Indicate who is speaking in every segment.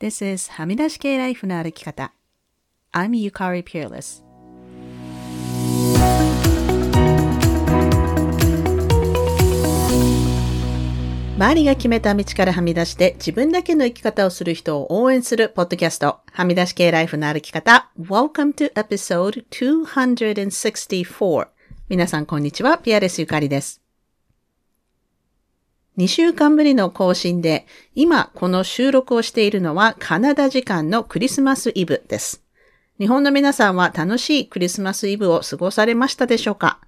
Speaker 1: This is はみ出し系ライフの歩き方。I'm Yukari Peerless. 周りが決めた道からはみ出して自分だけの生き方をする人を応援するポッドキャスト、はみ出し系ライフの歩き方。Welcome to episode 264. 皆さんこんにちは、ピアレスゆかりです。2週間ぶりの更新で、今この収録をしているのはカナダ時間のクリスマスイブです。日本の皆さんは楽しいクリスマスイブを過ごされましたでしょうか？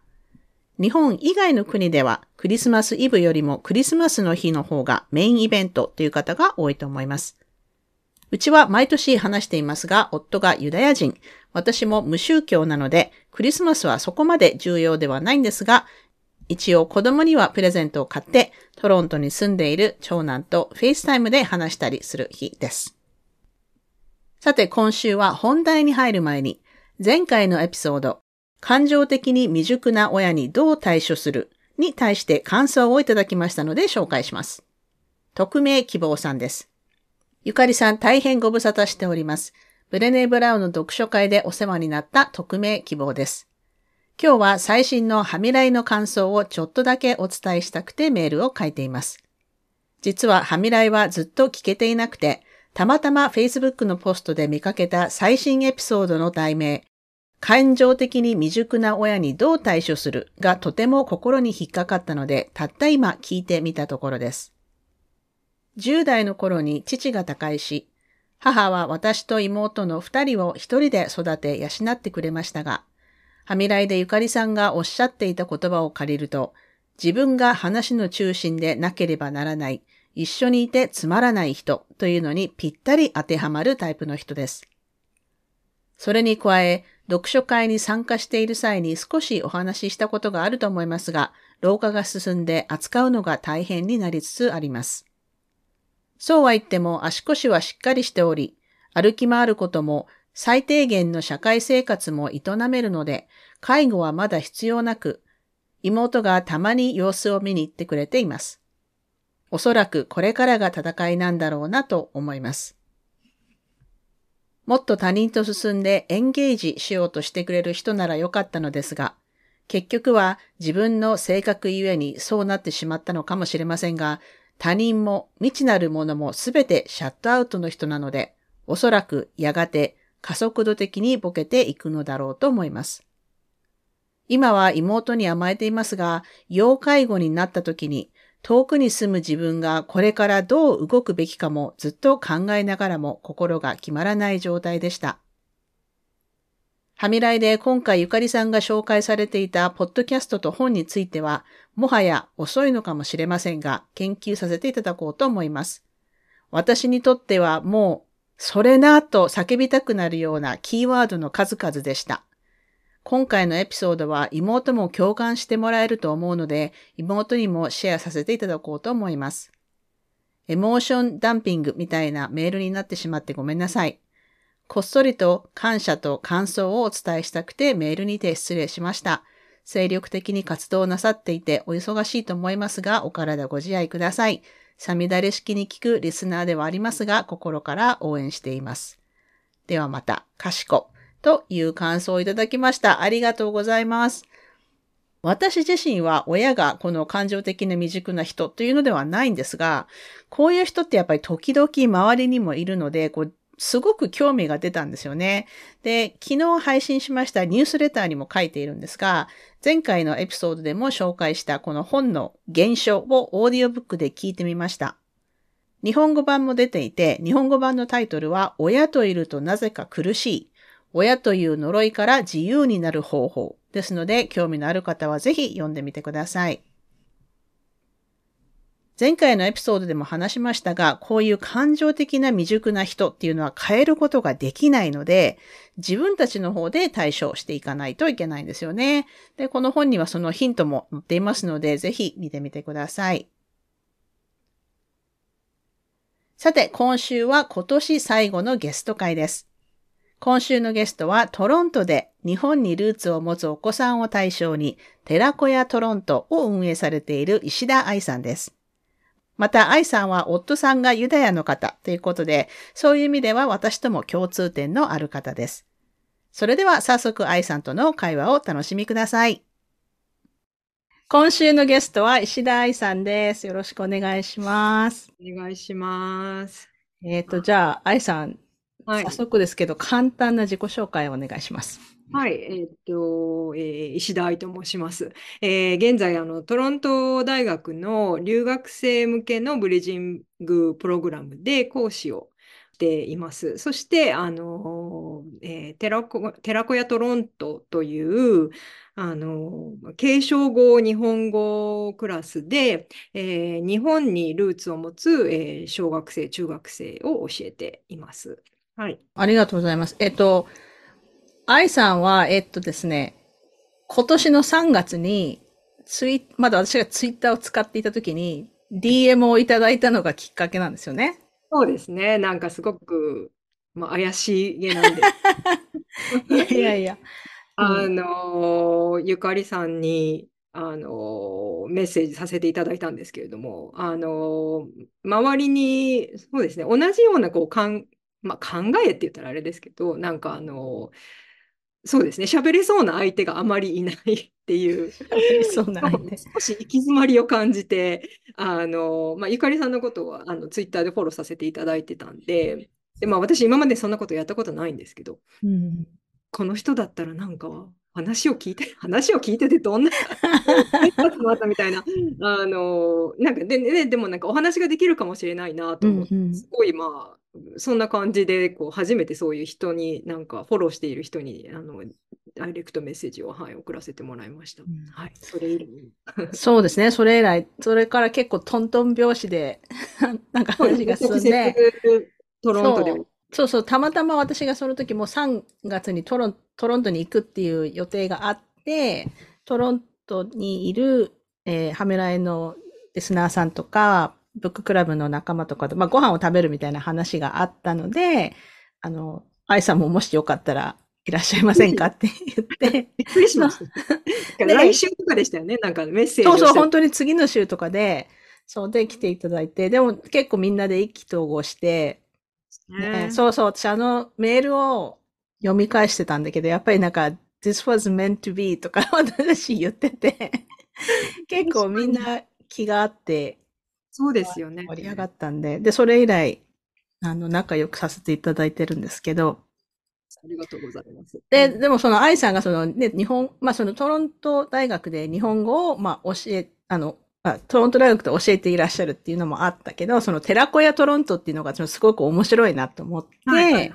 Speaker 1: 日本以外の国ではクリスマスイブよりもクリスマスの日の方がメインイベントという方が多いと思います。うちは毎年話していますが、夫がユダヤ人、私も無宗教なので、クリスマスはそこまで重要ではないんですが、一応子供にはプレゼントを買って、トロントに住んでいる長男と FaceTime で話したりする日です。さて今週は本題に入る前に、前回のエピソード、感情的に未熟な親にどう対処するに対して感想をいただきましたので紹介します。匿名希望さんです。ゆかりさん大変ご無沙汰しております。ブレネー・ブラウンの読書会でお世話になった匿名希望です。今日は最新のはみらいの感想をちょっとだけお伝えしたくてメールを書いています。実ははみらいはずっと聞けていなくて、たまたま Facebook のポストで見かけた最新エピソードの題名、感情的に未熟な親にどう対処するがとても心に引っかかったので、たった今聞いてみたところです。10代の頃に父が他界し、母は私と妹の二人を一人で育て養ってくれましたが、はみらいでゆかりさんがおっしゃっていた言葉を借りると、自分が話の中心でなければならない、一緒にいてつまらない人というのにぴったり当てはまるタイプの人です。それに加え、読書会に参加している際に少しお話ししたことがあると思いますが、老化が進んで扱うのが大変になりつつあります。そうは言っても足腰はしっかりしており、歩き回ることも最低限の社会生活も営めるので、介護はまだ必要なく、妹がたまに様子を見に行ってくれています。おそらくこれからが戦いなんだろうなと思います。もっと他人と進んでエンゲージしようとしてくれる人ならよかったのですが、結局は自分の性格ゆえにそうなってしまったのかもしれませんが、他人も未知なるものもすべてシャットアウトの人なので、おそらくやがて加速度的にボケていくのだろうと思います。今は妹に甘えていますが、要介護になった時に遠くに住む自分がこれからどう動くべきかもずっと考えながらも心が決まらない状態でした。はみらいで今回ゆかりさんが紹介されていたポッドキャストと本については、もはや遅いのかもしれませんが、研究させていただこうと思います。私にとってはもうそれなと叫びたくなるようなキーワードの数々でした。今回のエピソードは妹も共感してもらえると思うので、妹にもシェアさせていただこうと思います。エモーションダンピングみたいなメールになってしまってごめんなさい。こっそりと感謝と感想をお伝えしたくてメールにて失礼しました。精力的に活動なさっていてお忙しいと思いますが、お体ご自愛ください。さみだれ式に聞くリスナーではありますが、心から応援しています。ではまた、かしこ、という感想をいただきました。ありがとうございます。私自身は親がこの感情的な未熟な人というのではないんですが、こういう人ってやっぱり時々周りにもいるので、こうすごく興味が出たんですよね。で、昨日配信しましたニュースレターにも書いているんですが、前回のエピソードでも紹介したこの本の原書をオーディオブックで聞いてみました。日本語版も出ていて、日本語版のタイトルは、親といるとなぜか苦しい。親という呪いから自由になる方法。ですので、興味のある方はぜひ読んでみてください。前回のエピソードでも話しましたが、こういう感情的な未熟な人っていうのは変えることができないので、自分たちの方で対処していかないといけないんですよね。で、この本にはそのヒントも載っていますので、ぜひ見てみてください。さて、今週は今年最後のゲスト会です。今週のゲストはトロントで日本にルーツを持つお子さんを対象に寺子屋トロントを運営されている石田愛さんです。
Speaker 2: また、愛さんは夫さんがユダヤの方ということで、そういう意味では私とも共通点のある方です。それでは早速愛さんとの会話を楽しみください。今週のゲストは石田愛さんです。よろしくお願いします。
Speaker 3: お願いします。
Speaker 2: えっ、ー、と、じゃあ、愛さん、はい、早速ですけど、簡単な自己紹介をお願いします。
Speaker 3: はい、えっと、えー、石田愛と申します。えー、現在あの、トロント大学の留学生向けのブリジングプログラムで講師をしています。そして、あの、えー、寺子寺子屋トロントという、あの、継承語日本語クラスで、えー、日本にルーツを持つ、えー、小学生、中学生を教えています。はい。
Speaker 2: ありがとうございます。えっと、愛さんは、えっとですね、今年の3月に、ツイまだ私がツイッターを使っていたときに、DM をいただいたのがきっかけなんですよね。
Speaker 3: そうですね。なんかすごく、まあ、怪しげなんで。
Speaker 2: いやいやいや。
Speaker 3: あの、ゆかりさんに、あの、メッセージさせていただいたんですけれども、あの、周りに、そうですね、同じようなこうかん、まあ、考えって言ったらあれですけど、なんかあの、そうですね、喋れそうな相手があまりいないっていう、
Speaker 2: そうな
Speaker 3: 少し行き詰まりを感じて、あの、まあ、ゆかりさんのことはあのツイッターでフォローさせていただいてたんで、でまあ、私今までそんなことやったことないんですけど、
Speaker 2: うん、
Speaker 3: この人だったらなんか話を聞いて、話を聞いててどんなまたみたいな、あの、なんかで、で、でもなんかお話ができるかもしれないなと思って、うんうん、すごいまあ、そんな感じで、こう、初めてそういう人に、なんか、フォローしている人に、あの、ダイレクトメッセージを、はい、送らせてもらいました。うん、はい、それ以来。
Speaker 2: そうですね、それ以来、それから結構トントン拍子で なんか話が進んで。
Speaker 3: トロントでも。
Speaker 2: そうそう、たまたま私がその時も3月にトロントロントに行くっていう予定があって、トロントにいる、えー、ハメラエのリスナーさんとか、ブッククラブの仲間とかと、まあ、ご飯を食べるみたいな話があったので、あの、愛さんももしよかったらいらっしゃいませんかって言って。
Speaker 3: びっくりしました。来週とかでしたよね、なんかメッセージ。
Speaker 2: そうそう、本当に次の週とかで、そうで来ていただいて、でも結構みんなで意気投合して、ね、そうそう、私あのメールを読み返してたんだけど、やっぱりなんか、This was meant to be とか 私言ってて、結構みんな気があって、
Speaker 3: そうですよね。
Speaker 2: 盛り上がったんで、で、それ以来、あの、仲良くさせていただいてるんですけど、
Speaker 3: ありがとうございます。
Speaker 2: で、でもその愛さんがそのね、日本、まあそのトロント大学で日本語を、まあ教え、あの、あトロント大学で教えていらっしゃるっていうのもあったけど、その寺子屋トロントっていうのがすごく面白いなと思って、はいはい、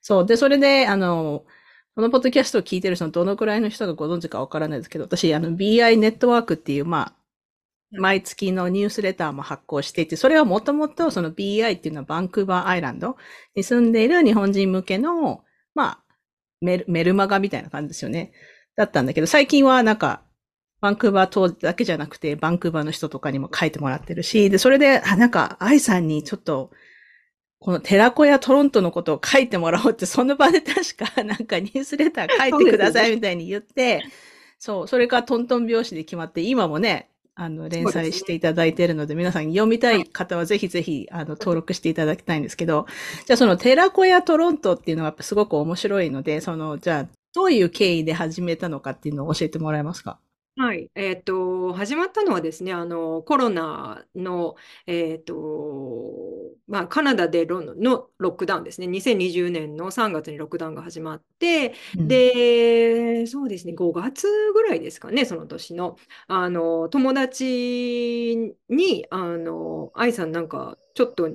Speaker 2: そう。で、それで、あの、このポッドキャストを聞いてる人どのくらいの人がご存知かわからないですけど、私、あの、BI ネットワークっていう、まあ、毎月のニュースレターも発行していて、それはもともとその BI っていうのはバンクーバーアイランドに住んでいる日本人向けの、まあ、メルメルマガみたいな感じですよね。だったんだけど、最近はなんか、バンクーバー島だけじゃなくて、バンクーバーの人とかにも書いてもらってるし、で、それで、あ、なんか、愛さんにちょっと、この寺子やトロントのことを書いてもらおうって、その場で 確かなんかニュースレター書いてくださいみたいに言って、そう、それからトントン拍子で決まって、今もね、あの、連載していただいているので、でね、皆さん読みたい方はぜひぜひ、あの、登録していただきたいんですけど、じゃあその寺子屋トロントっていうのはやっぱすごく面白いので、その、じゃあ、どういう経緯で始めたのかっていうのを教えてもらえますか？
Speaker 3: はい、えっと、始まったのはですね、あの、コロナの、えっと、まあ、カナダでロのロックダウンですね、2020年の3月にロックダウンが始まって、うん、で、そうですね、5月ぐらいですかね、その年の、あの、友達に、あの、愛さんなんか、ちょっと、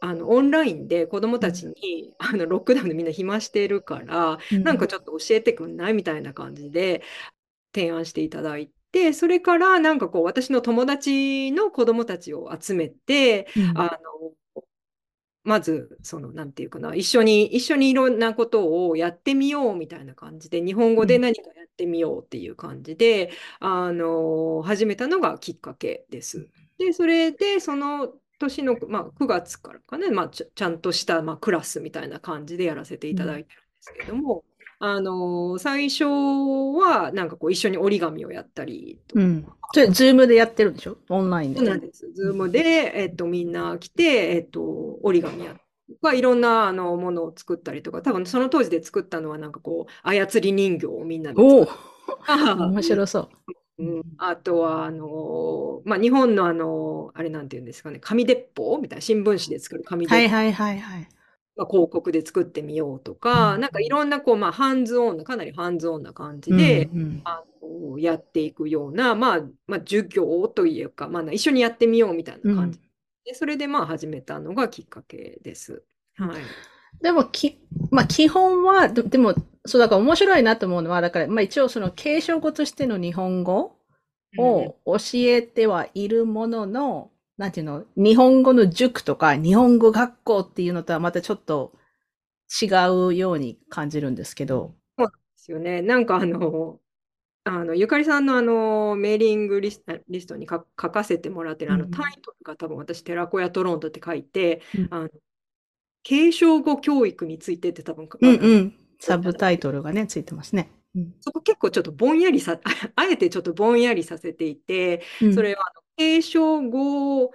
Speaker 3: あのオンラインで子どもたちに、うん、あのロックダウンでみんな暇してるから、うん、なんかちょっと教えてくんない？みたいな感じで提案していただいて、それからなんかこう私の友達の子供たちを集めて、うん、あのまずそのなんていうかな一緒に一緒にいろんなことをやってみようみたいな感じで日本語で何かやってみようっていう感じで、うん、あの始めたのがきっかけです。でそれでその年の、まあ、9月からかね、まあ、ちゃんとした、まあ、クラスみたいな感じでやらせていただいてるんですけども、あの、最初は、なんかこう、一緒に折り紙をやったりとか。
Speaker 2: うん。それ、ズームでやってるんでしょ？オンラインで。
Speaker 3: そうなんです。ズームで、えっと、みんな来て、えっと、折り紙やまあ、いろんなあのものを作ったりとか、多分その当時で作ったのは、なんかこう、操り人形をみんなで
Speaker 2: おお
Speaker 3: 作った。
Speaker 2: 面白そう。
Speaker 3: うん、あとは、あの、まあ、日本のあの、あれなんていうんですかね、紙鉄砲みたいな、新聞紙で作る紙鉄砲
Speaker 2: はいはいはいはい。
Speaker 3: まあ、広告で作ってみようとか、なんかいろんなこう、まあ、ハンズオンな、かなりハンズオンな感じで、
Speaker 2: うんうん。
Speaker 3: あのやっていくような、まあ、まあ、授業というか、まあ、一緒にやってみようみたいな感じ。で、それでまあ始めたのがきっかけです。はい。
Speaker 2: でもき、まあ基本は、ででも、そうだから面白いなと思うのは、だから、まあ一応その継承語としての日本語を教えてはいるものの、なんていうの、日本語の塾とか日本語学校っていうのとはまたちょっと違うように感じるんですけど。
Speaker 3: ですよね。なんかあの、あのゆかりさんのあのメーリングリストにか書かせてもらってるあの
Speaker 2: うん
Speaker 3: タイトルが多分私、寺子屋トロントって書いて、
Speaker 2: うん
Speaker 3: あの継承語教育についてって多分、
Speaker 2: うんうん。サブタイトルがね、ついてますね。うん。
Speaker 3: そこ結構ちょっとぼんやりさ、あえてちょっとぼんやりさせていて、
Speaker 2: うん。
Speaker 3: それは継承語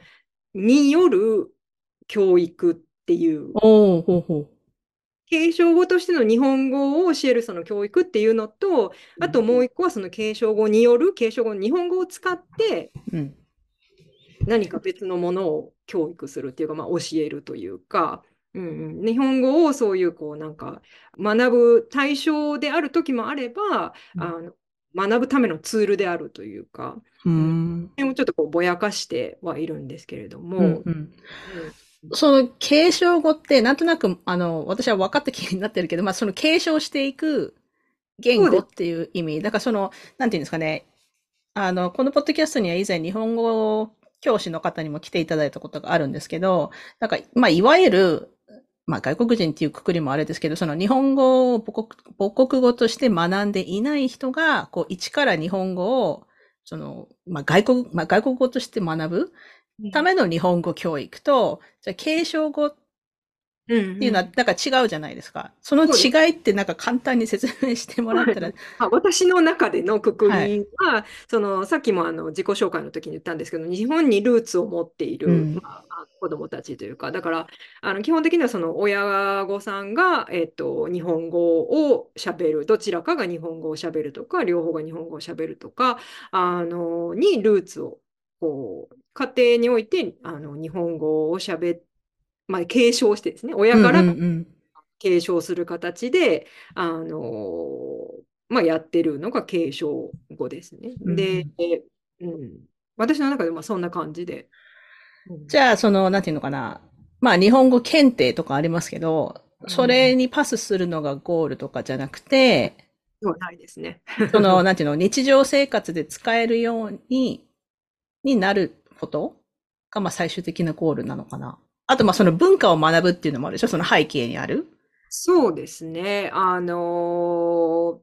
Speaker 3: による教育っていう、
Speaker 2: ほうほ
Speaker 3: 継承語としての日本語を教えるその教育っていうのと、あともう一個はその継承語による継承語の日本語を使って。何か別のものを教育するっていうか、まあ、教えるというか、うんうん、日本語をそういうこうなんか学ぶ対象である時もあれば、
Speaker 2: うん
Speaker 3: あの学ぶためのツールであるというか、
Speaker 2: うーん。
Speaker 3: ちょっとこうぼやかしてはいるんですけれども、
Speaker 2: うんうん。
Speaker 3: うん
Speaker 2: その継承語って、なんとなく、あの、私は分かった気になってるけど、まあ、その継承していく言語っていう意味。だからその、なんていうんですかね。あの、このポッドキャストには以前日本語教師の方にも来ていただいたことがあるんですけど、なんか、まあ、いわゆる、まあ、外国人っていうくくりもあれですけど、その日本語を母国母国語として学んでいない人が、こう、一から日本語を、その、まあ、外国、まあ、外国語として学ぶための日本語教育と、じゃ継承語っ
Speaker 3: うん。
Speaker 2: ていうのは、なんか違うじゃないですか。その違いってなんか簡単に説明してもらったら。
Speaker 3: あ私の中でのくくりは、そのさっきもあの自己紹介の時に言ったんですけど、日本にルーツを持っている、
Speaker 2: うん。
Speaker 3: まあ、子どもたちというか、だからあの基本的にはその親御さんが、えっと、日本語をしゃべる、どちらかが日本語をしゃべるとか、両方が日本語をしゃべるとか、あのにルーツをこう家庭においてあの日本語をしゃべっまあ、継承してですね、親から継承する形で、あのまあ、やってるのが継承語ですね。
Speaker 2: うん
Speaker 3: で、うん、私の中でもそんな感じで。うん
Speaker 2: じゃあ、その、なんていうのかな。まあ、日本語検定とかありますけど、それにパスするのがゴールとかじゃなくて、
Speaker 3: ではないですね。
Speaker 2: その、なんていうの、日常生活で使えるように、になることが、まあ、最終的なゴールなのかな。あと、まあ、その文化を学ぶっていうのもあるでしょ？その背景にある？
Speaker 3: そうですね。あの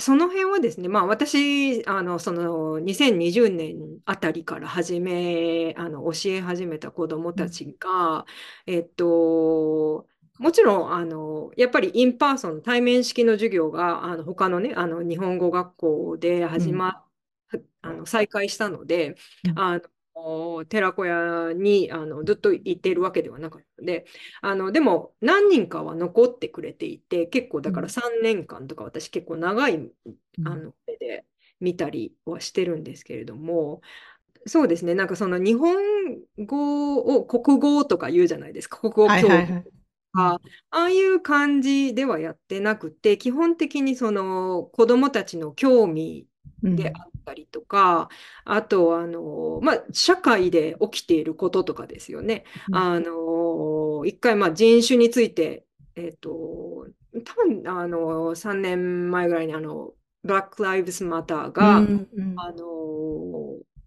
Speaker 3: その辺はですね、まあ私、あの、その2020年あたりから始め、あの、教え始めた子どもたちが、えっと、もちろん、あの、やっぱり in-person、対面式の授業が、あの、他のね、あの、日本語学校で始ま、あの、再開したので
Speaker 2: う、ん
Speaker 3: あの、寺子屋に、あの、ずっと行っているわけではなかったので、あの、でも何人かは残ってくれていて、結構だから
Speaker 2: うん
Speaker 3: 3年間とか私結構長いあの目で見たりはしてるんですけれども、そうですね、なんかその日本語を国語とか言うじゃないですか、国語教育
Speaker 2: はいはいはい。
Speaker 3: ああいう感じではやってなくて、基本的にその子どもたちの興味
Speaker 2: うん
Speaker 3: であったりとか、あとあの、まあ、社会で起きていることとかですよね。
Speaker 2: うん。
Speaker 3: あの一回、まあ、人種について、えっと、多分あの3年前ぐらいにあの Black Lives Matter が、
Speaker 2: うんうん。
Speaker 3: あの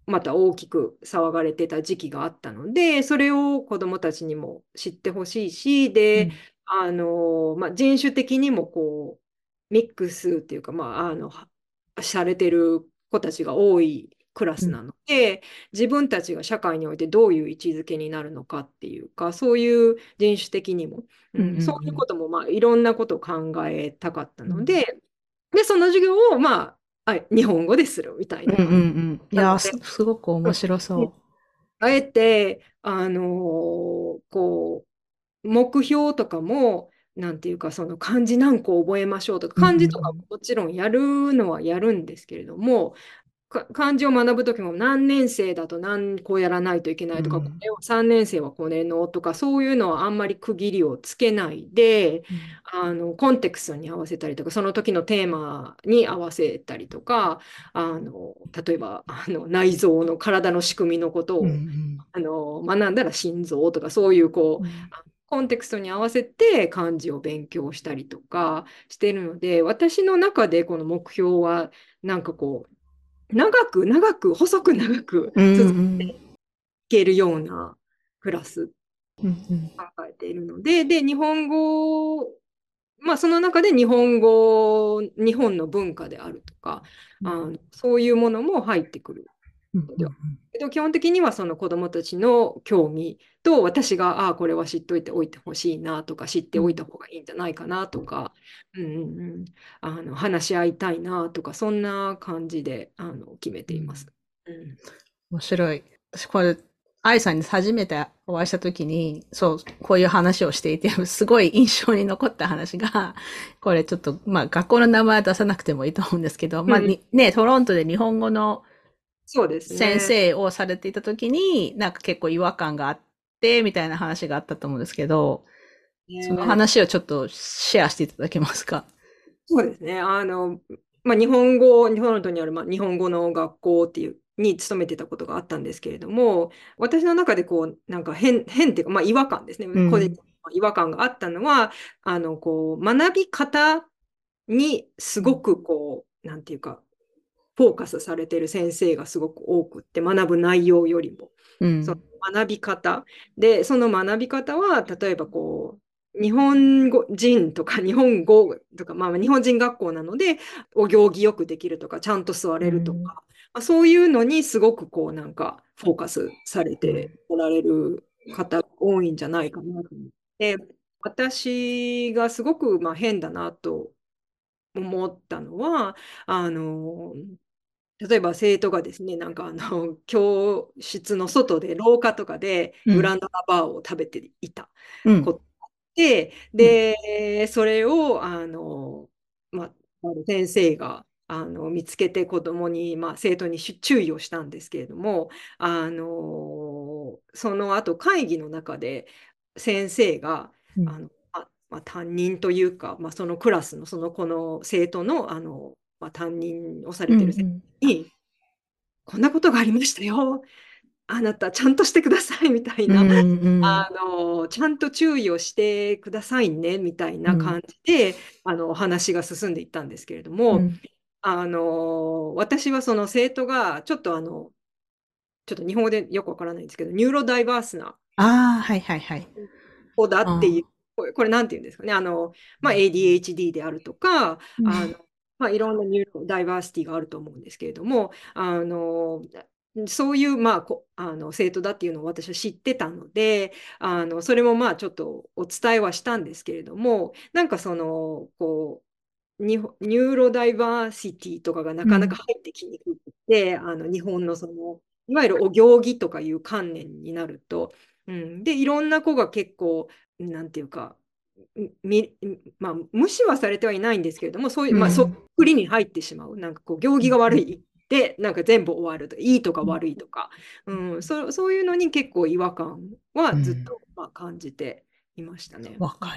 Speaker 3: また大きく騒がれてた時期があったので、それを子どもたちにも知ってほしいし、で、あのまあ、人種的にもこうミックスっていうか、まあ、あのはされてる子たちが多いクラスなので、自分たちが社会においてどういう位置づけになるのかっていうか、そういう人種的にも、うん、そういうことも、まあ、いろんなことを考えたかったので、で、その授業を、まあ、日本語でするみたいな。うんうんう
Speaker 2: ん、いやす、すごく面白そう。
Speaker 3: あえて、あのー、こう、目標とかも、なんていうか、その漢字何個覚えましょうとか、漢字とかももちろんやるのはやるんですけれども、漢字を学ぶときも何年生だと何個やらないといけないとか、うん、これを3年生はこれのとか、そういうのはあんまり区切りをつけないで、うん、あのコンテクストに合わせたりとか、その時のテーマに合わせたりとか、あの例えばあの内臓の体の仕組みのことを、うん、あの学んだら心臓とか、そういうこう、コンテクストに合わせて漢字を勉強したりとかしてるので、私の中でこの目標は、なんかこう、長く長く細く長く続けていけるようなクラス考えているので、で、日本語、まあその中で日本語、日本の文化であるとか、あのそういうものも入ってくる。基本的にはその子どもたちの興味と私がああこれは知っておいておいてほしいなとか知っておいた方がいいんじゃないかなとか、うんうん、あの話し合いたいなとかそんな感じであの決めています。うん、
Speaker 2: 面白い。私これ愛さんに初めてお会いしたときに、そう、こういう話をしていて、すごい印象に残った話が、これちょっと、まあ学校の名前は出さなくてもいいと思うんですけど、うん、まあね、トロントで日本語の
Speaker 3: そうですね。
Speaker 2: 先生をされていたときに、なんか結構違和感があって、みたいな話があったと思うんですけど、その話をちょっとシェアしていただけますか？
Speaker 3: そうですね。あの、まあ、日本語、日本にある、まあ、日本語の学校っていう、に勤めてたことがあったんですけれども、私の中でこう、なんか変、変っていうか、まあ、違和感ですね。うん、個人違和感があったのは、あの、こう、学び方にすごくこう、なんていうか、フォーカスされてる先生がすごく多くって学ぶ内容よりも、うん、その学び方。でその学び方は例えばこう日本語人とか 日本語とか、まあ、日本人学校なのでお行儀よくできるとかちゃんと座れるとか、うん、まあ、そういうのにすごくこうなんかフォーカスされておられる方が多いんじゃないかなと思って。私がすごくまあ変だなと思ったのは、あの、例えば生徒がですね、なんかあの、教室の外で、廊下とかでグランドラバーを食べていたことがあって、うん、で、それを、あの、まあ、先生が、あの見つけて子どもに、まあ、生徒に注意をしたんですけれどもあのその後会議の中で先生が、うん、あのまあ、担任というか、まあ、そのクラスのその子の生徒のあの、まあ、担任をされてる先生に、うん。うん、こんなことがありましたよ。あなたちゃんとしてくださいみたいな、うんうん、あのちゃんと注意をしてくださいねみたいな感じで、うん、あの話が進んでいったんですけれども、うん、あの私はその生徒がちょっとあのちょっと日本語でよくわからないんですけどニューロダイバースな子だっていうこれ、これなんて言うんですかね、あの、まあ、ADHD であるとか、うん、あの、まあ、いろんな neurodiversity があると思うんですけれども、あの、そういう、まあ、こあの生徒だっていうのを私は知ってたので、あのそれもまあちょっとお伝えはしたんですけれども、なんかその、こう、 neurodiversity とかがなかなか入ってきにくくて、うん、あの日本のその、いわゆるお行儀とかいう観念になると、うん、で、いろんな子が結構、なんていうか、みまあ、無視はされてはいないんですけれども、そういう、まあ、そっくりに入ってしまう。なんかこう、行儀が悪い。で、なんか全部終わるといいとか悪いとか、うん、そそういうのに結構違和感はずっと、まあ、感じていましたね。
Speaker 2: わ、か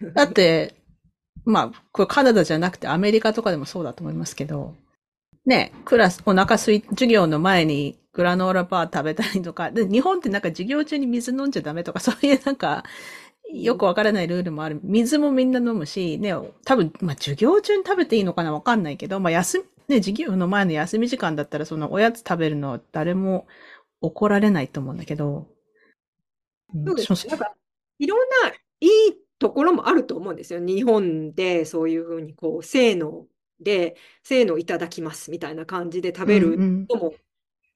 Speaker 2: る。だって、まあ、これカナダじゃなくてアメリカとかでもそうだと思いますけど、ね、クラス、お腹すい、授業の前にグラノーラバー食べたりとか、で日本ってなんか授業中に水飲んじゃダメとか、そういうなんか、よくわからないルールもある。水もみんな飲むし、ね、多分、まあ、授業中に食べていいのかなわかんないけど、まあ、休み、ね、授業の前の休み時間だったら、そのおやつ食べるの誰も怒られないと思うんだけど。
Speaker 3: そうですなんか、いろんないいところもあると思うんですよ。日本でそういうふうに、こう、性ので、せーのいただきますみたいな感じで食
Speaker 2: う
Speaker 3: べる
Speaker 2: んうん。
Speaker 3: のも、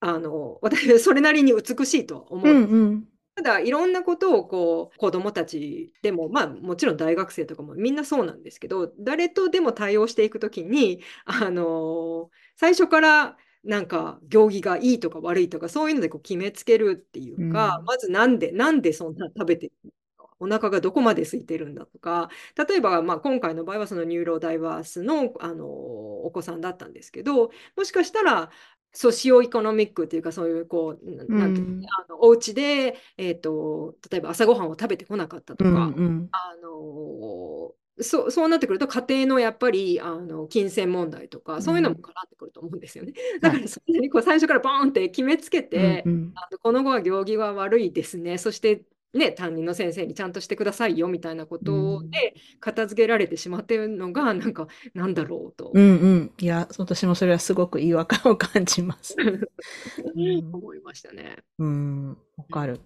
Speaker 3: あの、私、それなりに美しいとは思
Speaker 2: う
Speaker 3: うん
Speaker 2: うん。
Speaker 3: ただ、いろんなことをこう子どもたちでも、まあ、もちろん大学生とかもみんなそうなんですけど、誰とでも対応していくときに、あの最初からなんか行儀がいいとか悪いとか、そういうのでこう決めつけるっていうか、
Speaker 2: うん
Speaker 3: まずなんで、なんでそんな食べてるの？かお腹がどこまで空いてるんだとか、例えば、まあ、今回の場合はそのニューロダイバースの、あのお子さんだったんですけど、もしかしたら、ソシオエコノミックっていうか、そういう、こう、ななんていうのね、あのお家で、えっと、例えば朝ごはんを食べてこなかったと
Speaker 2: うん
Speaker 3: か、
Speaker 2: うん。
Speaker 3: あのそう、そうなってくると、家庭のやっぱりあの金銭問題とか、そういうのも絡んでくると思うんですよね。だから、そんなにこう最初からボーンって決めつけ
Speaker 2: うん
Speaker 3: て、
Speaker 2: うん。
Speaker 3: あのこの子は行儀が悪いですね、そして、ね、担任の先生にちゃんとしてくださいよみたいなことで片付けられてしまっているのが、なんか、なんだろうと
Speaker 2: うんうん。いや、私もそれはすごく違和感を感じます。うん
Speaker 3: 思いましたね。
Speaker 2: うん、わかる。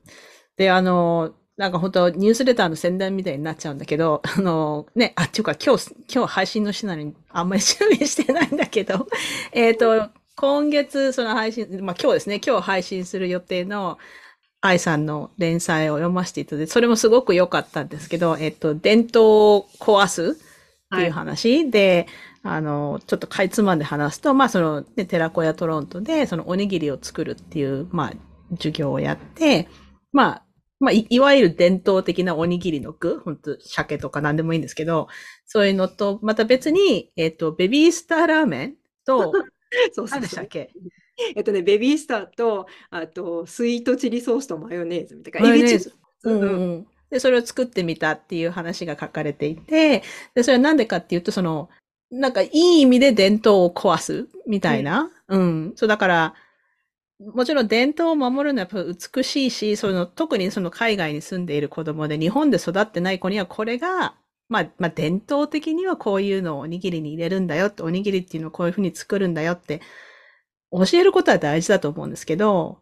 Speaker 2: で、あの、なんか本当ニュースレターの宣伝みたいになっちゃうんだけど、あの、ね、あ、っていうか今日、今日配信の日なのにあんまり準備してないんだけど、えっと、今月その配信、まあ今日ですね、今日配信する予定の愛さんの連載を読ませていただいて、それもすごく良かったんですけど、えっと、伝統を壊すっていう話で、あの、ちょっとかいつまんで話すと、まあその、ね、寺子屋トロントで、そのおにぎりを作るっていう、まあ、授業をやって、まあ、まあい、いわゆる伝統的なおにぎりの具、本当鮭とか何でもいいんですけど、そういうのと、また別に、えっと、ベビースターラーメンと、
Speaker 3: そうそうそう
Speaker 2: 何でしたっ。け
Speaker 3: えっとね、ベビースターと、あと、スイートチリソースとマヨネーズみたいな。
Speaker 2: マヨネーズうんうんうん。で、それを作ってみたっていう話が書かれていて、で、それはなんでかっていうと、その、なんかいい意味で伝統を壊すみたいな。うん。そう、だから、もちろん伝統を守るのはやっぱ美しいし、その、特にその海外に住んでいる子供で日本で育ってない子にはこれが、まあ、まあ伝統的にはこういうのをおにぎりに入れるんだよって、おにぎりっていうのをこういうふうに作るんだよって、教えることは大事だと思うんですけど、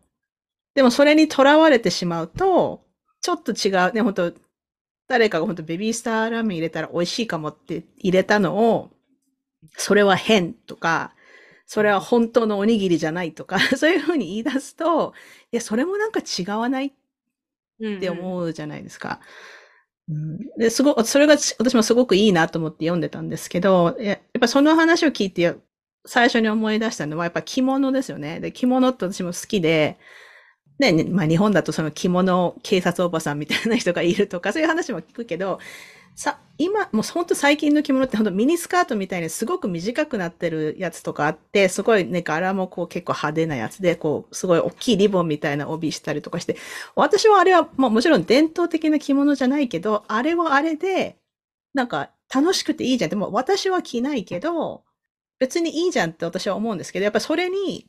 Speaker 2: でもそれにとらわれてしまうと、ちょっと違う。ね、本当誰かが本当ベビースターラーメン入れたら美味しいかもって入れたのを、それは変とか、それは本当のおにぎりじゃないとか、そういうふうに言い出すと、いや、それもなんか違わないって思うじゃないですか。うん、で、すごく、それが私もすごくいいなと思って読んでたんですけど、ややっぱその話を聞いて、最初に思い出したのはやっぱ着物ですよね。で、着物って私も好きで、ね、まあ日本だとその着物警察おばさんみたいな人がいるとか、そういう話も聞くけど、さ、今、もう本当最近の着物って本当ミニスカートみたいにすごく短くなってるやつとかあって、すごいね、柄もこう結構派手なやつで、こう、すごい大きいリボンみたいな帯したりとかして、私はあれは、まあもちろん伝統的な着物じゃないけど、あれはあれで、なんか楽しくていいじゃん。でも私は着ないけど、別にいいじゃんって私は思うんですけど、やっぱそれに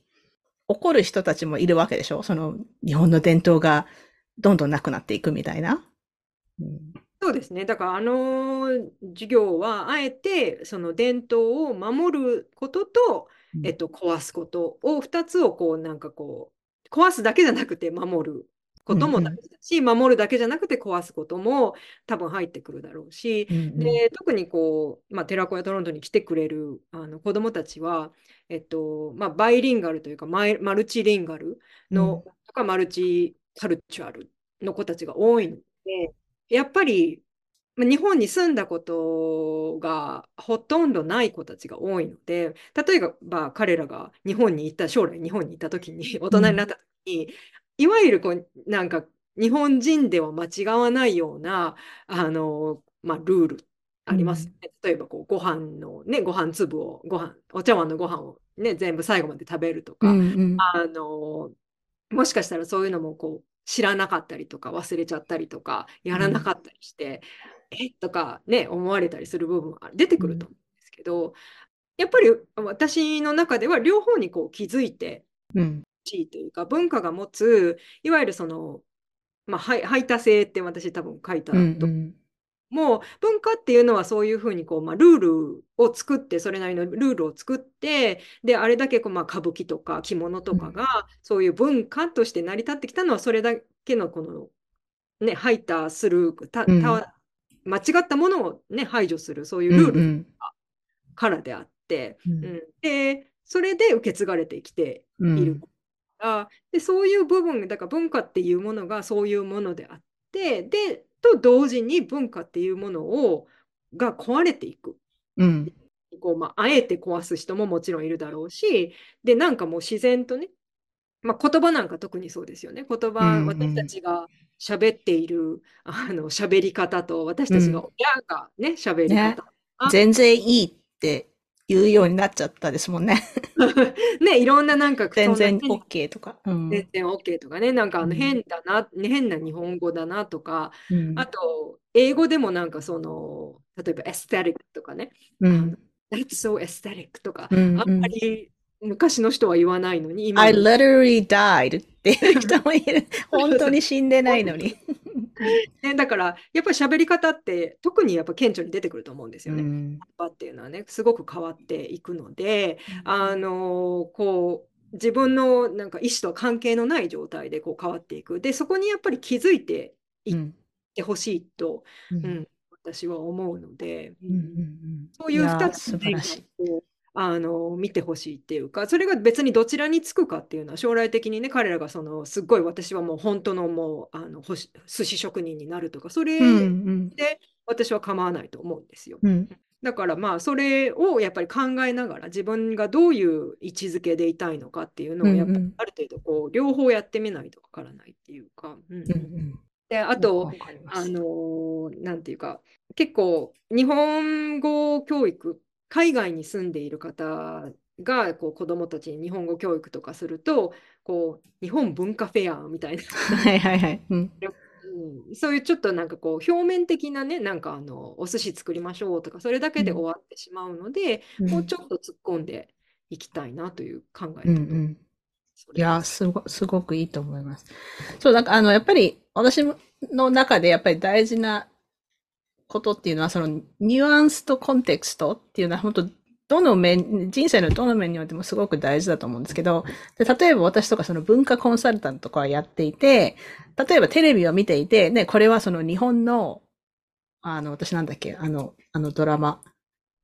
Speaker 2: 怒る人たちもいるわけでしょ？その日本の伝統がどんどんなくなっていくみたいな。うん
Speaker 3: そうですね。だから、あの授業は、あえて、その伝統を守ることと、えっと、壊すことを、2つを、こう、なんかこう、壊すだけじゃなくて守ることも大事だし、守るだけじゃなくて壊すことも多分入ってくるだろうし、
Speaker 2: うんうん。
Speaker 3: で、特にこう、まあ、寺子屋トロントに来てくれるあの子どもたちは、えっと、まあ、バイリンガルというか、マイマルチリンガルの、とか、マルチカルチュアルの子たちが多いので、やっぱり、まあ日本に住んだことがほとんどない子たちが多いので、例えば彼らが日本に行った、将来日本に行った時に、大人になった時に、いわゆるこう、なんか日本人では間違わないような、あの、まあ、ルールありますよね。例えばこう、ご飯のね、ご飯粒を、ご飯、お茶碗のご飯をね、全部最後まで食べるとか、
Speaker 2: うんうん。
Speaker 3: あの、もしかしたらそういうのもこう知らなかったりとか忘れちゃったりとかやらなかったりして、えとかね思われたりする部分は出てくると思うんですけど、やっぱり私の中では両方にこう気づいて
Speaker 2: うん
Speaker 3: ほしいというか文化が持ついわゆるその、まあ、排排他性って私多分書いたと。
Speaker 2: うんうん。
Speaker 3: もう文化っていうのはそういうふうにこう、まあ、ルールを作ってそれなりのルールを作ってであれだけこう、まあ、歌舞伎とか着物とかがそういう文化として成り立ってきたのはそれだけのこのね排他するた
Speaker 2: うん。
Speaker 3: た間違ったものをね排除するそういう
Speaker 2: うん
Speaker 3: ルール
Speaker 2: うん
Speaker 3: からであって、
Speaker 2: う
Speaker 3: うん。ん、で、それで受け継がれてきて
Speaker 2: う
Speaker 3: いる。
Speaker 2: ん。
Speaker 3: あで、そういう部分、だから文化っていうものがそういうものであって、で、と同時に文化っていうものをが壊れていく。
Speaker 2: うん。
Speaker 3: こうまあ、あえて壊す人ももちろんいるだろうし、で、なんかもう自然とね、まあ、言葉なんか特にそうですよね。言
Speaker 2: う
Speaker 3: 葉、
Speaker 2: ん
Speaker 3: 私たちが喋っているあの喋り方と、私たちが
Speaker 2: うん
Speaker 3: 親がね、喋り
Speaker 2: ね
Speaker 3: 方。あ
Speaker 2: 全然いいって言うようになっちゃったですもんね。
Speaker 3: ね、いろんななんか、
Speaker 2: 全然 OK とか。うん。
Speaker 3: 全然 OK とかね、なんかあの
Speaker 2: うん。
Speaker 3: 変だな、ね変な日本語だなとか、
Speaker 2: うん。
Speaker 3: あと、英語でもなんかその、例えばエステリックとかね、
Speaker 2: うん。
Speaker 3: That's so aesthetic とか、
Speaker 2: うん。
Speaker 3: あんまり昔の人は言わないのに、今
Speaker 2: I
Speaker 3: の
Speaker 2: literally died っていう人もいる。本当に死んでないのに。
Speaker 3: ね、だから、やっぱり喋り方って、特にやっぱ顕著に出てくると思うんですよね。
Speaker 2: うん
Speaker 3: っていうのはね、すごく変わっていくので、あのこう、自分のなんか意思とは関係のない状態でこう変わっていく。で、そこにやっぱり気づいていっ
Speaker 2: うん
Speaker 3: てほしいと、
Speaker 2: う
Speaker 3: うんん、私は思うので、
Speaker 2: うんうん
Speaker 3: そういう2
Speaker 2: やー
Speaker 3: つのあの見てほしいっていうか、それが別にどちらにつくかっていうのは、将来的にね、彼らがそのすっごい私はもう本当のもうあの寿司職人になるとか、それ
Speaker 2: うんうん。
Speaker 3: で私は構わないと思うんですよ。
Speaker 2: うん。
Speaker 3: だからまあそれをやっぱり考えながら自分がどういう位置づけでいたいのかっていうのをやっぱりある程度こう両方やってみないとわからないっていうか。うん。
Speaker 2: うんうん。
Speaker 3: であとあのーなんていうか結構日本語教育海外に住んでいる方がこう子どもたちに日本語教育とかするとこう日本文化フェアみたいな、
Speaker 2: はいはいはい。うん。
Speaker 3: うん、そういうちょっとなんかこう表面的なねなんかあのお寿司作りましょうとかそれだけで終わってしまうので、もうちょっと突っ込んでいきたいなという考え
Speaker 2: うんうんいやー、すご、すごくいいと思います。そう、なんか、あの、やっぱり、私の中でやっぱり大事なことっていうのは、その、ニュアンスとコンテクストっていうのは、本当どの面、人生のどの面においてもすごく大事だと思うんですけど、で例えば私とかその文化コンサルタントとかはやっていて、例えばテレビを見ていて、ね、これはその日本の、あの、私なんだっけ、あの、あのドラマ、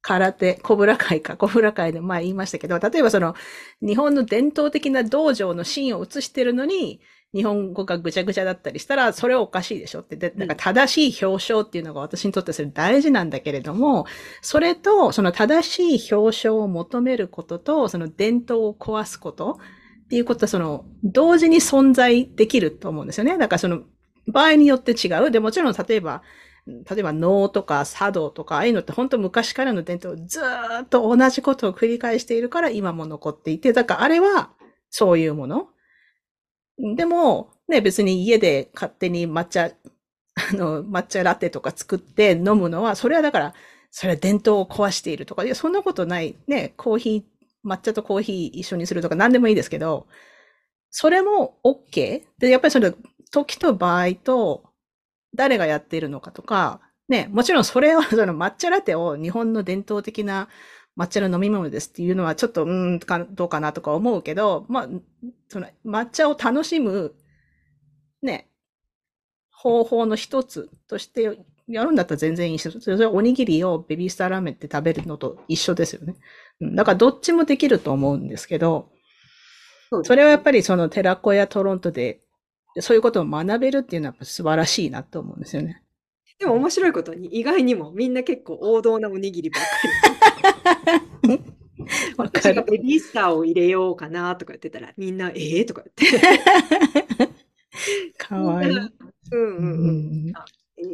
Speaker 2: 空手、コブラ会か、コブラ会で前言いましたけど、例えばその、日本の伝統的な道場のシーンを映してるのに、日本語がぐちゃぐちゃだったりしたら、それはおかしいでしょって。で、だから正しい表彰っていうのが私にとってそれ大事なんだけれども、それと、その正しい表彰を求めることと、その伝統を壊すことっていうことは、その、同時に存在できると思うんですよね。だからその、場合によって違う。で、もちろん例えば、例えば能とか茶道とか、ああいうのって本当昔からの伝統、ずーっと同じことを繰り返しているから今も残っていて、だからあれはそういうもの。でも、ね、別に家で勝手に抹茶、あの、抹茶ラテとか作って飲むのは、それはだから、それは伝統を壊しているとか、いや、そんなことない。ね、コーヒー、抹茶とコーヒー一緒にするとか何でもいいですけど、それも OK? で、やっぱりその時と場合と、誰がやっているのかとか、ね、もちろんそれは、その抹茶ラテを日本の伝統的な抹茶の飲み物ですっていうのはちょっと、うーんか、どうかなとか思うけど、まあ、その抹茶を楽しむ、ね、方法の一つとしてやるんだったら全然いいし、それはおにぎりをベビースターラーメンって食べるのと一緒ですよね。うんだからどっちもできると思うんですけど、
Speaker 3: そ
Speaker 2: れはやっぱりその寺子屋トロントで、そういうことを学べるっていうのは素晴らしいなと思うんですよね。
Speaker 3: でも面白いことに意外にもみんな結構王道なおにぎりばっかり。
Speaker 2: わか
Speaker 3: 私が
Speaker 2: る。
Speaker 3: ベビースターを入れようかなとか言ってたらみんなええとか言って。
Speaker 2: かわいい。
Speaker 3: うんうんうん。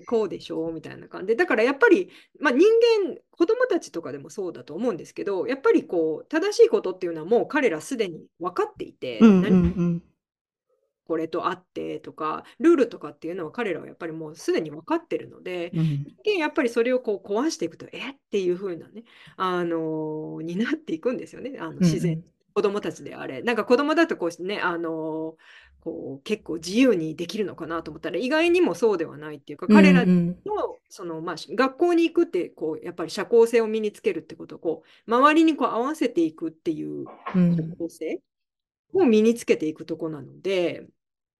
Speaker 3: こうでしょうみたいな感じでだからやっぱり、まあ、人間子供たちとかでもそうだと思うんですけどやっぱりこう正しいことっていうのはもう彼らすでに分かっていて、
Speaker 2: うんうん
Speaker 3: 何
Speaker 2: うん
Speaker 3: これとあってとかルールとかっていうのは彼らはやっぱりもうすでに分かってるので、
Speaker 2: うん。
Speaker 3: でやっぱりそれをこう壊していくとえっていう風なね、あのーになっていくんですよね。あの自然、子供たちであれ。なんか子供だとこうね、あのーこう結構自由にできるのかなと思ったら意外にもそうではないっていうか彼ら
Speaker 2: うん。うん
Speaker 3: のその、まあ、学校に行くってこうやっぱり社交性を身につけるってことをこう周りにこう合わせていくっていう
Speaker 2: うん。
Speaker 3: 社交性を身につけていくとこなので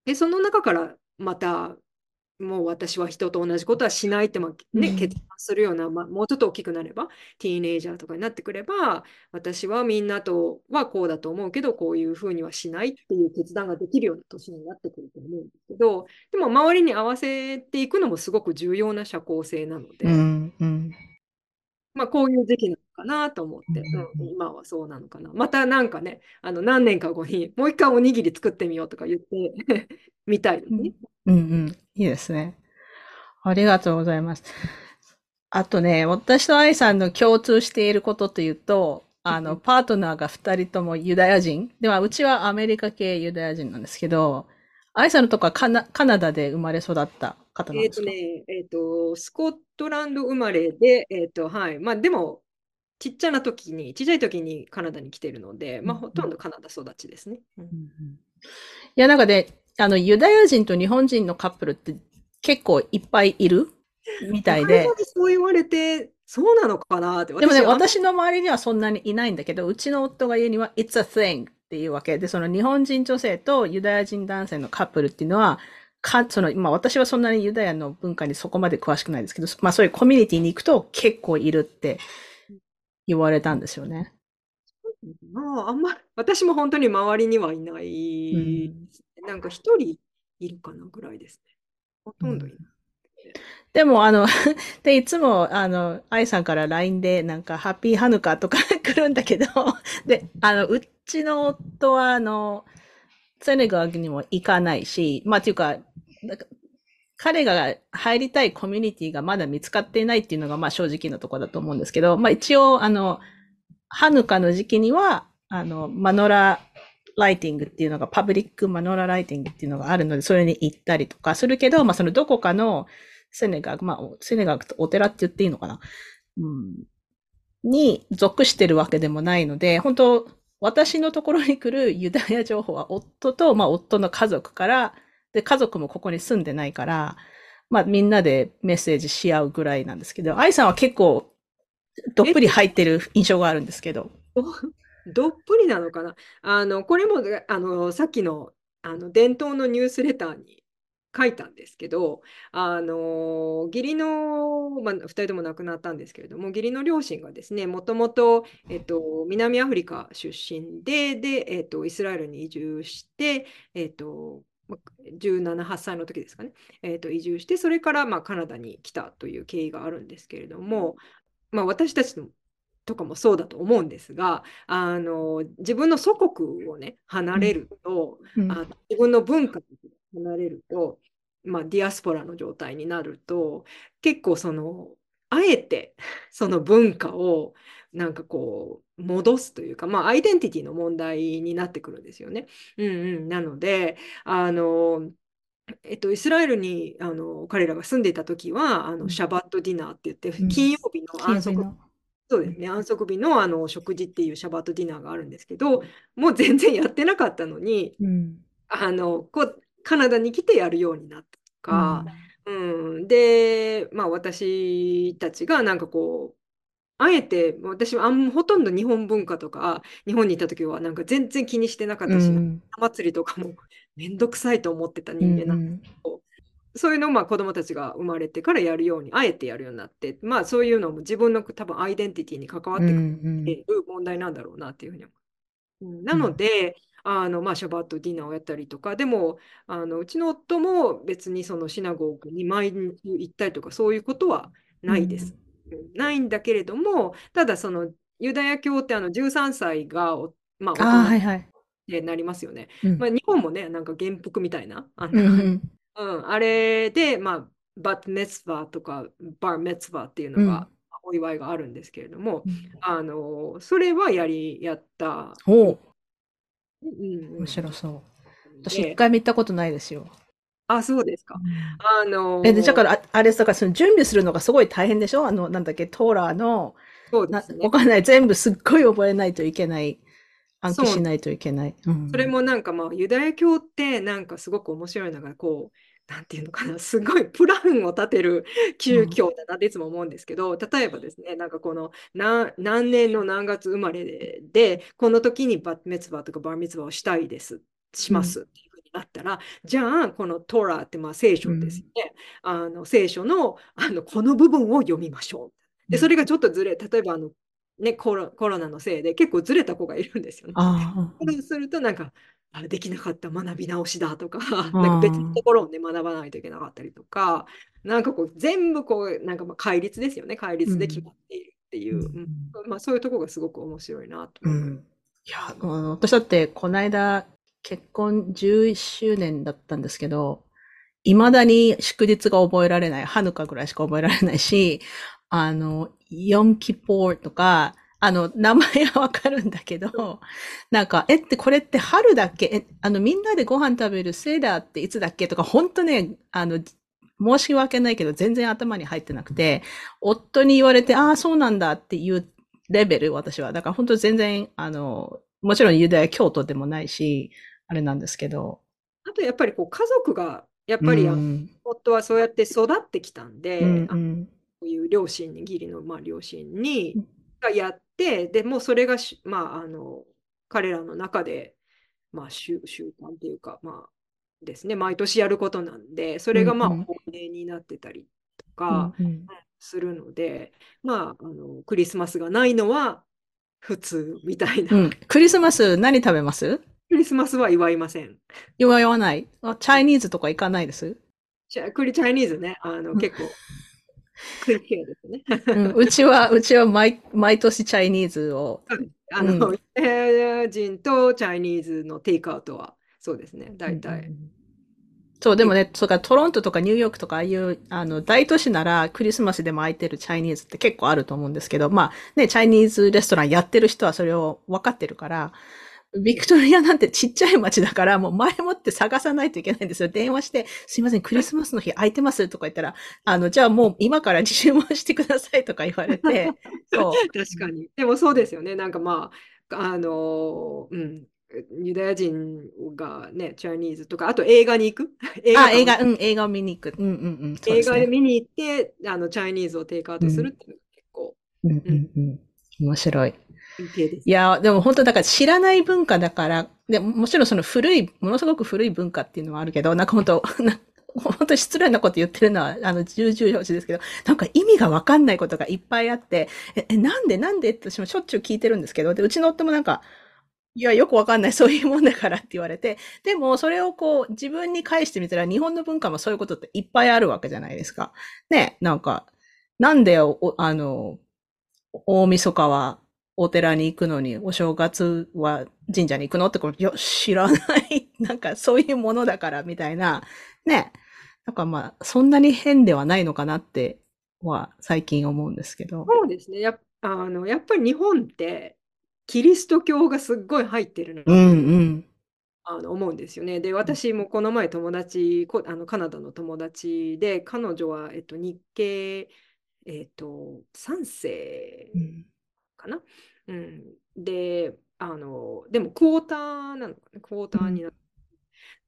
Speaker 3: でその中からまたもう私は人と同じことはしないって、まあね、決断するような、まあ、もうちょっと大きくなれば、ティーネイジャーとかになってくれば、私はみんなとはこうだと思うけど、こういうふうにはしないっていう決断ができるような年になってくると思うんですけど、でも周りに合わせていくのもすごく重要な社交性なので、
Speaker 2: うんうん、
Speaker 3: まあこういう時期なのかなと思って、うん、今はそうなのかな。またなんかね、あの何年か後にもう一回おにぎり作ってみようとか言って みたいですね。
Speaker 2: うんうん、いいですね。ありがとうございます。あとね、私と愛さんの共通していることというと、あの、パートナーが二人ともユダヤ人。では、うちはアメリカ系ユダヤ人なんですけど、愛さんのとこはカナカナダで生まれ育った方なんですか？
Speaker 3: えっ、ー、とね、えっ、ー、と、スコットランド生まれで、えっ、ー、と、はい。まあ、でも、ちっちゃな時に、ちっちゃい時にカナダに来てるので、まあ、ほとんどカナダ育ちですね。うんうん、い
Speaker 2: や、なんかね、あの、ユダヤ人と日本人のカップルって結構いっぱいいる？みたいで。
Speaker 3: そう言われて、そうなのかなって。
Speaker 2: でもね、私の周りにはそんなにいないんだけど、うちの夫が言うには、It's a thing っていうわけで、その日本人女性とユダヤ人男性のカップルっていうのは、か、その、まあ私はそんなにユダヤの文化にそこまで詳しくないですけど、まあそういうコミュニティに行くと結構いるって言われたんですよね。
Speaker 3: まあ、あんま、私も本当に周りにはいない、うん、なんか一人いるかなぐらいですね。ほとんどいない。うん、
Speaker 2: でも、あの、で、いつも、あの、愛さんから LINE で、なんか、ハッピーハヌカとか 来るんだけど、で、あの、うちの夫は、あの、セネガルにも行かないし、まあ、っていうか、彼が入りたいコミュニティがまだ見つかっていないっていうのが、まあ正直なところだと思うんですけど、まあ一応、あの、ハヌカの時期には、あの、マノラライティングっていうのが、パブリックマノラライティングっていうのがあるので、それに行ったりとかするけど、まあそのどこかのセネガル、まあセネガルとお寺って言っていいのかな、うん、に属してるわけでもないので、本当私のところに来るユダヤ情報は夫と、まあ夫の家族から、で、家族もここに住んでないから、まあみんなでメッセージし合うぐらいなんですけど、愛さんは結構どっぷり入ってる印象があるんですけど。
Speaker 3: どっぷりなのかな？あの、これも、あの、さっきの、あの、伝統のニュースレターに書いたんですけど、あの、義理の、まあ、2人とも亡くなったんですけれども、義理の両親がですね、もともと、えっと、南アフリカ出身で、で、えっと、イスラエルに移住して、えっと、17、8歳の時ですかね、えー、と移住して、それからまあカナダに来たという経緯があるんですけれども、まあ、私たちとかもそうだと思うんですが、あの自分の祖国をね、離れると、うん、あ自分の文化を離れると、まあ、ディアスポラの状態になると、結構その、あえて その文化をなんかこう戻すというか、まあ、アイデンティティの問題になってくるんですよね。うんうん、なのであのえっと、イスラエルにあの彼らが住んでいた時はあのシャバットディナーって言って、金曜日の安息、そうですね、安息日のあの食事っていうシャバットディナーがあるんですけど、もう全然やってなかったのに、うん、あのこうカナダに来てやるようになったとか、うん、うん、で、まあ、私たちがなんかこう、あえて私はあんほとんど日本文化とか日本にいた時はなんか全然気にしてなかったし、うん、祭りとかも面倒くさいと思ってた人間なんですけど、うん、そういうのをまあ子供たちが生まれてからやるようにあえてやるようになってまあそういうのも自分の多分アイデンティティに関わってくる問題なんだろうなっていうふうに思う。うん、なので、あのまあ、シャバットディナーをやったりとか。でもあのうちの夫も別にそのシナゴーグに毎日行ったりとかそういうことはないです。ないんだけれども、ただそのユダヤ教ってあの13歳が、まあ、大人になりますよね。はいはい、まあ、日本もね、なんか元服みたいな、あの、うんうん、あれで、まあ、バットメツバーとかバーメツバーっていうのが、お祝いがあるんですけれども、うん、あのそれはやりやった。
Speaker 2: 面白そう。私、一回も行ったことないですよ。
Speaker 3: あ、そうですか。あの
Speaker 2: え、で、だから、あれ、だから、その準備するのがすごい大変でしょ？あの、なんだっけ、トーラーの、
Speaker 3: そうですね。
Speaker 2: わかんない。全部すっごい覚えないといけない。暗記しないといけない。
Speaker 3: そうん、それもなんかまあ、ユダヤ教ってなんかすごく面白いのが、こう、なんていうのかな、すごいプランを立てる宗教だなっていつも思うんですけど、うん、例えばですね、なんかこの何何年の何月生まれで、でこの時にバッメツバーとかバーミツバーをしたいです、しますっていうなったら、じゃあ、このトラってまあ聖書ですよね。あの聖書のあのこの部分を読みましょう。で、それがちょっとずれ、例えばあの、ね、コロコロナのせいで結構ずれた子がいるんですよね。
Speaker 2: あ
Speaker 3: そうするとなんか、あできなかった学び直しだとか、
Speaker 2: あ
Speaker 3: なんか別のところをね、学ばないといけなかったりとか、なんかこう、全部こう、なんかまあ戒律ですよね。戒律で決まっているっていう、
Speaker 2: うん
Speaker 3: うんまあそういうところがすごく面白いなと思います。
Speaker 2: うん。いや、私だって、この間、結婚11周年だったんですけど、未だに祝日が覚えられない。ハヌカぐらいしか覚えられないし、あの、ヨンキポーとか、あの、名前はわかるんだけど、なんか、えって、これって春だっけ？え、あの、みんなでご飯食べるセーダーっていつだっけ？とか、本当ね、あの、申し訳ないけど、全然頭に入ってなくて、夫に言われて、ああ、そうなんだっていうレベル、私は。だから本当全然、あの、もちろんユダヤ教徒でもないし、あれなんですけど。
Speaker 3: あとやっぱりこう家族が、やっぱり
Speaker 2: うん、
Speaker 3: 夫はそうやって育ってきたんで、
Speaker 2: うんうん。
Speaker 3: ういう両親に、義理のまあ両親に
Speaker 2: うん
Speaker 3: がやって、でもうそれがし、まあ、あの彼らの中で、まあ、習習慣っていうか、まあですね、毎年やることなんで、それがまあ
Speaker 2: うんうん
Speaker 3: 法令になってたりとか
Speaker 2: うんうん
Speaker 3: するので、まあ、あのクリスマスがないのは普通みたいな。
Speaker 2: うん。クリスマス何食べます？
Speaker 3: クリスマスは祝いません。
Speaker 2: 言わない？あチャイニーズとか行かないです？
Speaker 3: チャクリチャイニーズね、あの結構、クリ系ですね。
Speaker 2: うん、うちは、うちは毎、毎年チャイニーズを。
Speaker 3: あの、
Speaker 2: う
Speaker 3: ユダヤ人とチャイニーズのテイクアウトは、そうですね、大体。
Speaker 2: そう、でもね、そうか、トロントとかニューヨークとか、ああいう、あの、大都市なら、クリスマスでも空いてるチャイニーズって結構あると思うんですけど、まあ、ね、チャイニーズレストランやってる人はそれを分かってるから、ビクトリアなんてちっちゃい町だから、もう前もって探さないといけないんですよ。電話して、すいません、クリスマスの日空いてますとか言ったら、あの、じゃあもう今から注文してくださいとか言われて、そう。
Speaker 3: 確かに。でもそうですよね。なんかまあ、あの、うん、ユダヤ人がね、チャイニーズとか、あと映画に行く？映
Speaker 2: あ、
Speaker 3: 館
Speaker 2: 映画、うん、映画を見に行く。うんうんうん。そう
Speaker 3: 映画で。見に行って、あの、チャイニーズをテイクアウトするっていうのが結構、
Speaker 2: うんうんうん。面白い。
Speaker 3: い。
Speaker 2: や、でも本当だから知らない文化だから、でもちろんその古い、ものすごく古い文化っていうのはあるけど、なんか本当、な本当失礼なこと言ってるのは、あの、重々承知ですけど、なんか意味がわかんないことがいっぱいあって、え、なんでなんでって私もしょっちゅう聞いてるんですけど、で、うちの夫もなんか、いや、よくわかんない、そういうもんだからって言われて、でもそれをこう、自分に返してみたら、日本の文化もそういうことっていっぱいあるわけじゃないですか。ね、なんか、なんで、あの、大晦日はお寺に行くのに、お正月は神社に行くのってこれ、いや、知らない。なんかそういうものだから、みたいな。ね。なんかまあ、そんなに変ではないのかなっては最近思うんですけど。
Speaker 3: そうですね。やっあのやっぱり日本って、キリスト教がすっごい入ってるなと
Speaker 2: うん
Speaker 3: いう
Speaker 2: うん。
Speaker 3: あの思うんですよね。で、私もこの前友達、こあのカナダの友達で、彼女は、えっと、日系、えっと、3世
Speaker 2: うん
Speaker 3: かな。うん、で、あの、でもクォーターなのかな、クォーターになる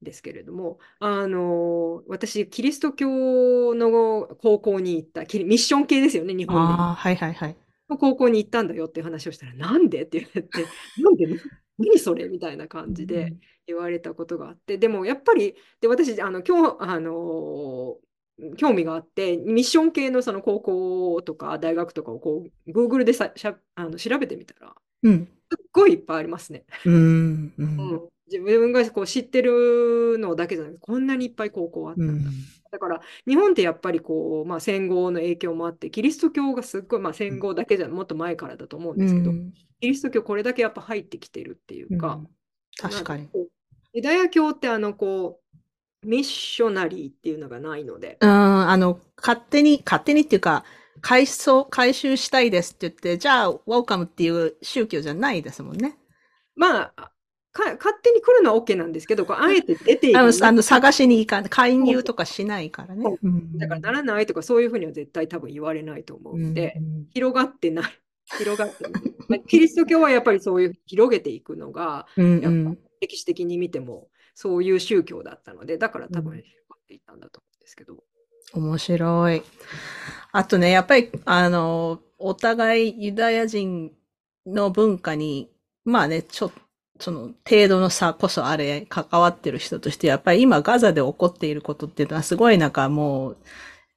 Speaker 3: んですけれども、あの、私、キリスト教の高校に行った、ミッション系ですよね、日本で。
Speaker 2: はいはいはい。
Speaker 3: の高校に行ったんだよっていう話をしたら、なんでって言われて、なんで何それみたいな感じで言われたことがあって、でもやっぱり、で私、あの今日、あの興味があって、ミッション系のその高校とか大学とかをこう Google でさしゃあの調べてみたら、
Speaker 2: うん。
Speaker 3: すっごいいっぱいありますね。
Speaker 2: うん。う。
Speaker 3: うんん、自分がこう知ってるのだけじゃなくて、こんなにいっぱい高校あった
Speaker 2: うんん
Speaker 3: だ。だから日本ってやっぱりこう、まあ、戦後の影響もあってキリスト教がすっごい、まあ、戦後だけじゃもっと前からだと思うんですけど、
Speaker 2: うん
Speaker 3: キリスト教これだけやっぱ入ってきてるっていうか、
Speaker 2: うん確かに
Speaker 3: ユダヤ教ってあのこうミッショナリーっていうのがないので、
Speaker 2: うん、あの、勝手に、勝手にっていうか、改装、改修したいですって言って、じゃあ、ウォーカムっていう宗教じゃないですもんね。
Speaker 3: まあか勝手に来るのは OK なんですけどこうあえて出ていく
Speaker 2: あの、あの探しに行かない、介入とかしないからね。
Speaker 3: だからならないとかそういうふうには絶対多分言われないと思うんで、
Speaker 2: うん。
Speaker 3: 広がってない。広がってない。まあキリスト教はやっぱりそういう広げていくのが、
Speaker 2: うん
Speaker 3: やっぱ
Speaker 2: うん
Speaker 3: 歴史的に見てもそういう宗教だったので、だから多分
Speaker 2: うん
Speaker 3: 広がっていったんだと思うんですけど。
Speaker 2: 面白い。あとね、やっぱり、あの、お互いユダヤ人の文化に、まあね、ちょ、その程度の差こそあれ関わってる人として、やっぱり今ガザで起こっていることっていうのはすごいなんかもう、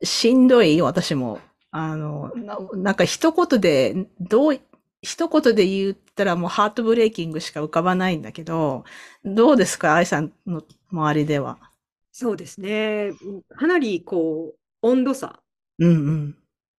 Speaker 2: しんどい、私も。あの、ななんか一言で、どう、一言で言ったらもうハートブレイキングしか浮かばないんだけど、どうですか？愛さんの周りでは。
Speaker 3: そうですね。かなりこう、温度差。
Speaker 2: うん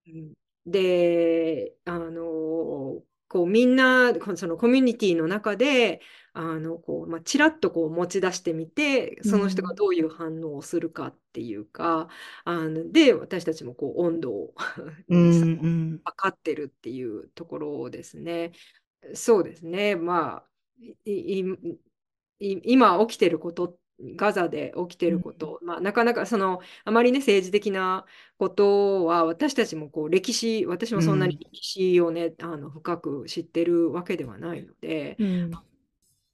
Speaker 2: うん。
Speaker 3: で、あの、こうみんなそのコミュニティの中であのこう、まあ、ちらっとこう持ち出してみてその人がどういう反応をするかっていうか、うん、あので私たちもこう温度を 測ってるっていうところですね。そうですね。まあ今起きてることガザで起きてること、うん、まあ、なかなかそのあまりね政治的なことは私たちもこう歴史私もそんなに歴史をね、うん、あの深く知ってるわけではないので、うん、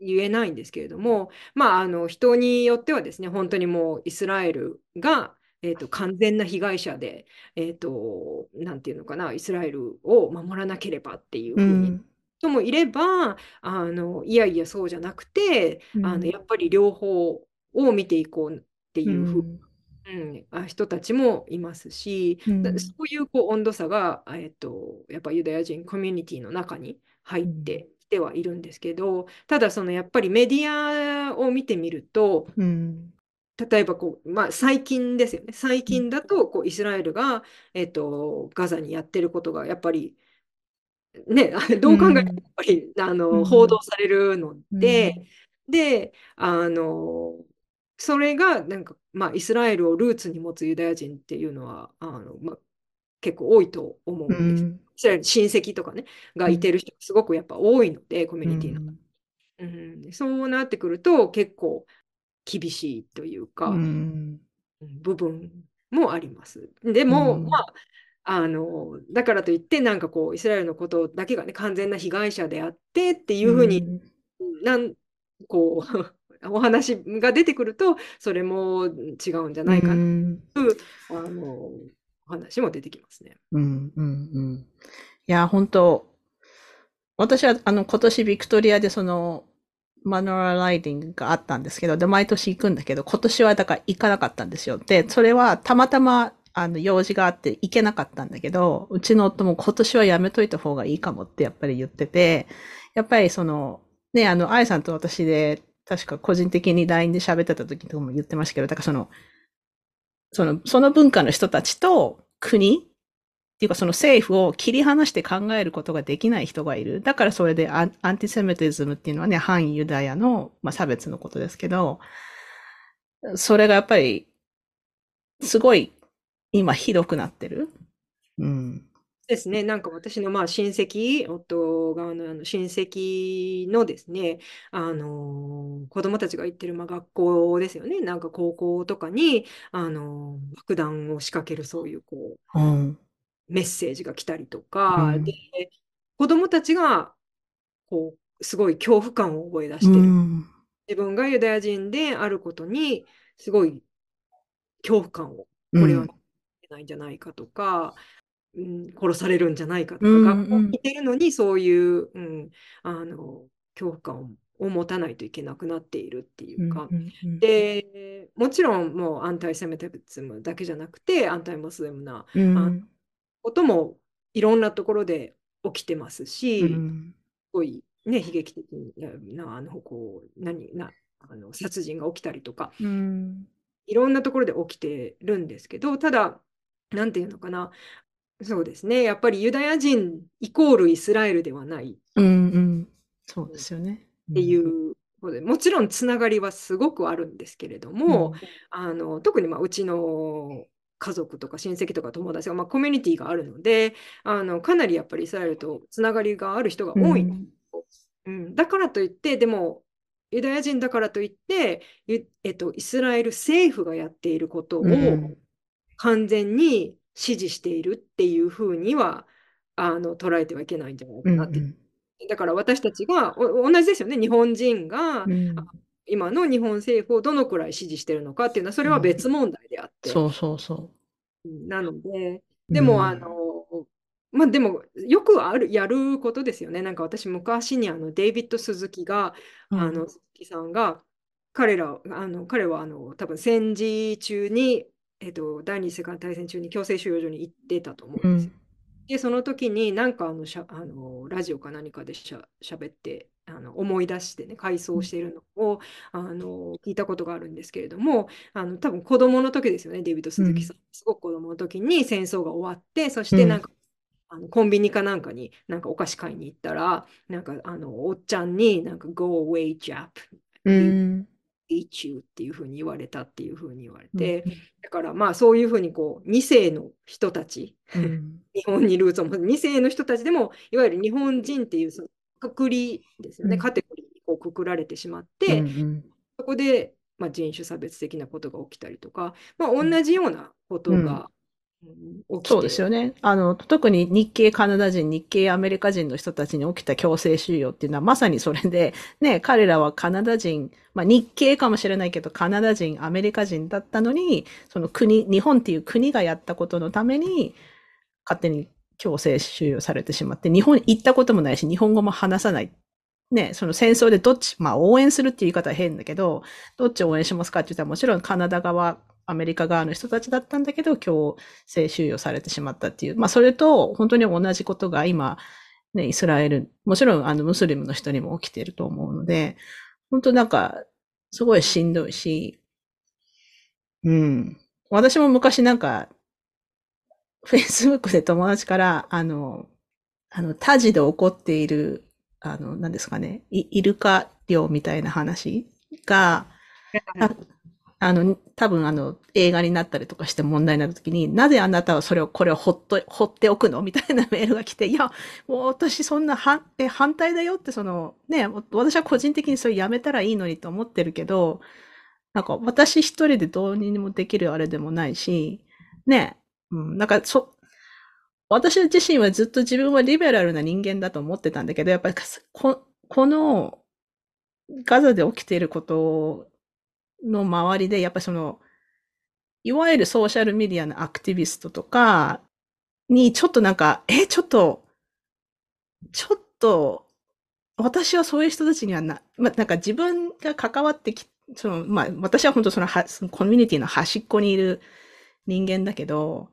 Speaker 3: 言えないんですけれどもまああの人によってはですね本当にもうイスラエルがえーと、完全な被害者で、えーと、なんていうのかなイスラエルを守らなければっていうふうに人もいればあのいやいやそうじゃなくて、あのやっぱり両方を見ていこうっていうふう、うんうん、人たちもいますし、うん、そういうこう温度差が、えっと、やっぱユダヤ人コミュニティの中に入ってきてはいるんですけど、ただそのやっぱりメディアを見てみると、うん、例えばこう、まあ、最近ですよね。最近だとこうイスラエルが、えっと、ガザにやってることがやっぱりね、どう考えてもやっぱり、あの報道されるので、であのそれがなんか、まあ、イスラエルをルーツに持つユダヤ人っていうのはあの、まあ、結構多いと思うんです。うん、親戚とかねがいてる人がすごくやっぱ多いので、コミュニティの、うん、うん、そうなってくると結構厳しいというか、うん、部分もあります。でも、まああのだからといってなんかこうイスラエルのことだけがね完全な被害者であってっていうふうに、なんこう お話が出てくるとそれも違うんじゃないかというあのお話も出てきますね。
Speaker 2: うんうんうん、いや本当私はあの今年ビクトリアでそのマノラライディングがあったんですけど、で、毎年行くんだけど、今年はだから行かなかったんですよ。で、それはたまたま、あの、用事があって行けなかったんだけど、うちの夫も今年はやめといた方がいいかもってやっぱり言ってて、やっぱりその、ね、あの、愛さんと私で確か個人的に LINE で喋ってた時とかも言ってましたけど、だからその、その、その文化の人たちと国っていうかその政府を切り離して考えることができない人がいる。だからそれでアンアンティセメティズムっていうのはね、反ユダヤの、まあ、差別のことですけど、それがやっぱり、すごい今ひどくなってる。うん。
Speaker 3: ですね、なんか私のまあ親戚、夫側のあの親戚のですね、あの子供たちが行ってるまあ学校ですよね、なんか高校とかに、あの爆弾を仕掛けるそういうこう、うん、メッセージが来たりとか、うん、で子供たちがこうすごい恐怖感を覚え出してる、うん、自分がユダヤ人であることにすごい恐怖感をこれはないんじゃないかとか、うん、殺されるんじゃないかとか、うんうん、学校にいてるのにそういう、うん、あの恐怖感を持たないといけなくなっているっていうか、うんうんうん、でもちろんもうアンタイセメティズムだけじゃなくてアンタイモスリムな、うん、こともいろんなところで起きてますし、うん、すごい、ね、悲劇的なあのこう何なあの殺人が起きたりとか、うん、いろんなところで起きてるんですけどただ何て言うのかなそうですね。やっぱりユダヤ人イコールイスラエルではない。
Speaker 2: うんうん。そうですよね。
Speaker 3: っていうことで、もちろんつながりはすごくあるんですけれども、うん、あの特にまあうちの家族とか親戚とか友達が、まあ、コミュニティがあるのであのかなりやっぱりイスラエルとつながりがある人が多い、うんうん、だからといってでもユダヤ人だからといって、えっと、イスラエル政府がやっていることを完全に支持しているっていうふうにはあの捉えてはいけないんじゃないかなって。うんうん、だから私たちが同じですよね日本人が、うん、今の日本政府をどのくらい支持してるのかっていうのはそれは別問題であって。
Speaker 2: うん、そうそうそ
Speaker 3: う。なのででも、あのもまあでも、よくある、やることですよね。なんか私、昔にあのデイビッド・スズキが、
Speaker 2: うん
Speaker 3: あの、鈴木さんが、彼ら、あの、彼はあの、多分戦時中に、えっと、第二次世界大戦中に強制収容所に行ってたと思うですよ。
Speaker 2: うんん。
Speaker 3: で、その時になんかあのしゃ、あのラジオか何かでしゃ、しゃべってあの思い出してね、回想しているのをあの聞いたことがあるんですけれども、あの多分子供の時ですよね、デイビッド・鈴木さん。すごく子供の時に戦争が終わって、そしてなんか、あのコンビニかなんかになんかお菓子買いに行ったら、なんかあのおっちゃんになんか Go away, Jap.
Speaker 2: うん。
Speaker 3: Hate you っていうふうに言われたっていうふうに言われ
Speaker 2: うん。
Speaker 3: て、だからまあそういうふうにこう2世の人たち、
Speaker 2: うん。
Speaker 3: 日本にルーツを持つ2世の人たちでもいわゆる日本人っていうそのくくりですよね、
Speaker 2: うん。
Speaker 3: カテゴリーにこうくくられてしまっ
Speaker 2: う
Speaker 3: て、
Speaker 2: ん。
Speaker 3: そこで、まあ、人種差別的なことが起きたりとか、まあ、同じようなことが、うん起きて
Speaker 2: そうですよね。あの、特に日系カナダ人、日系アメリカ人の人たちに起きた強制収容っていうのはまさにそれで、ね、彼らはカナダ人、まあ日系かもしれないけど、カナダ人、アメリカ人だったのに、その国、日本っていう国がやったことのために、勝手に強制収容されてしまって、日本行ったこともないし、日本語も話さない。ね、その戦争でどっち、まあ応援するっていう言い方は変だけど、どっちを応援しますかって言ったらもちろんカナダ側、アメリカ側の人たちだったんだけど、強制収容されてしまったっていう。まあそれと本当に同じことが今、ね、イスラエル、もちろんあのムスリムの人にも起きていると思うので、本当なんか、すごいしんどいし、うん。私も昔なんか、Facebook で友達から、あの、あの、タジで起こっている、あの、何ですかね、イイルカ漁みたいな話が、あの、多分あの、映画になったりとかして問題になるときに、なぜあなたはそれを、これをほっと、放っておくのみたいなメールが来て、いや、もう私そんなはえ反対だよって、その、ね、私は個人的にそれやめたらいいのにと思ってるけど、なんか私一人でどうにもできるあれでもないし、ね、うん、なんかそ、私自身はずっと自分はリベラルな人間だと思ってたんだけど、やっぱりここのガザで起きていることの周りで、やっぱりその、いわゆるソーシャルメディアのアクティビストとかにちょっとなんか、え、ちょっと、ちょっと、私はそういう人たちにはな、まあ、なんか自分が関わってき、その、まあ、私は本当そのは、そのコミュニティの端っこにいる人間だけど、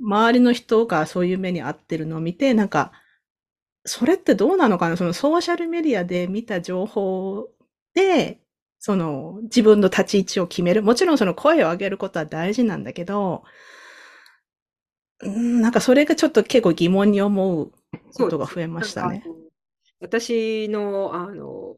Speaker 2: 周りの人がそういう目に遭ってるのを見て、なんか、それってどうなのかな？そのソーシャルメディアで見た情報で、その自分の立ち位置を決める。もちろんその声を上げることは大事なんだけど、うん、なんかそれがちょっと結構疑問に思うことが増えましたね。
Speaker 3: 私の、あの、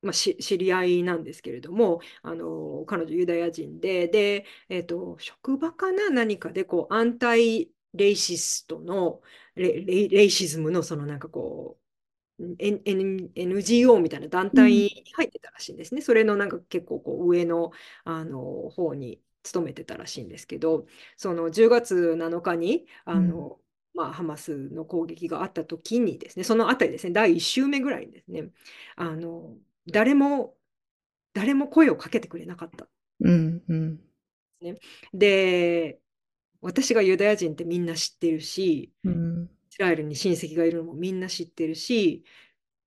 Speaker 3: まあ、し知り合いなんですけれども、あの彼女ユダヤ人で、で、えっと、職場かな？何かでこう、アンタイレイシストのレ、レレイシズムのそのなんかこう、N N NGO みたいな団体に入ってたらしいんですね。それのなんか結構こう上の、あの方に勤めてたらしいんですけど、その10月7日にあの、まあ、ハマスの攻撃があった時にですね、そのあたりですね、第1週目ぐらいにですね、あの誰も、誰も声をかけてくれなかった。
Speaker 2: うんうん。
Speaker 3: ね、で、私がユダヤ人ってみんな知ってるし、
Speaker 2: うん、
Speaker 3: イスラエルに親戚がいるのもみんな知ってるし、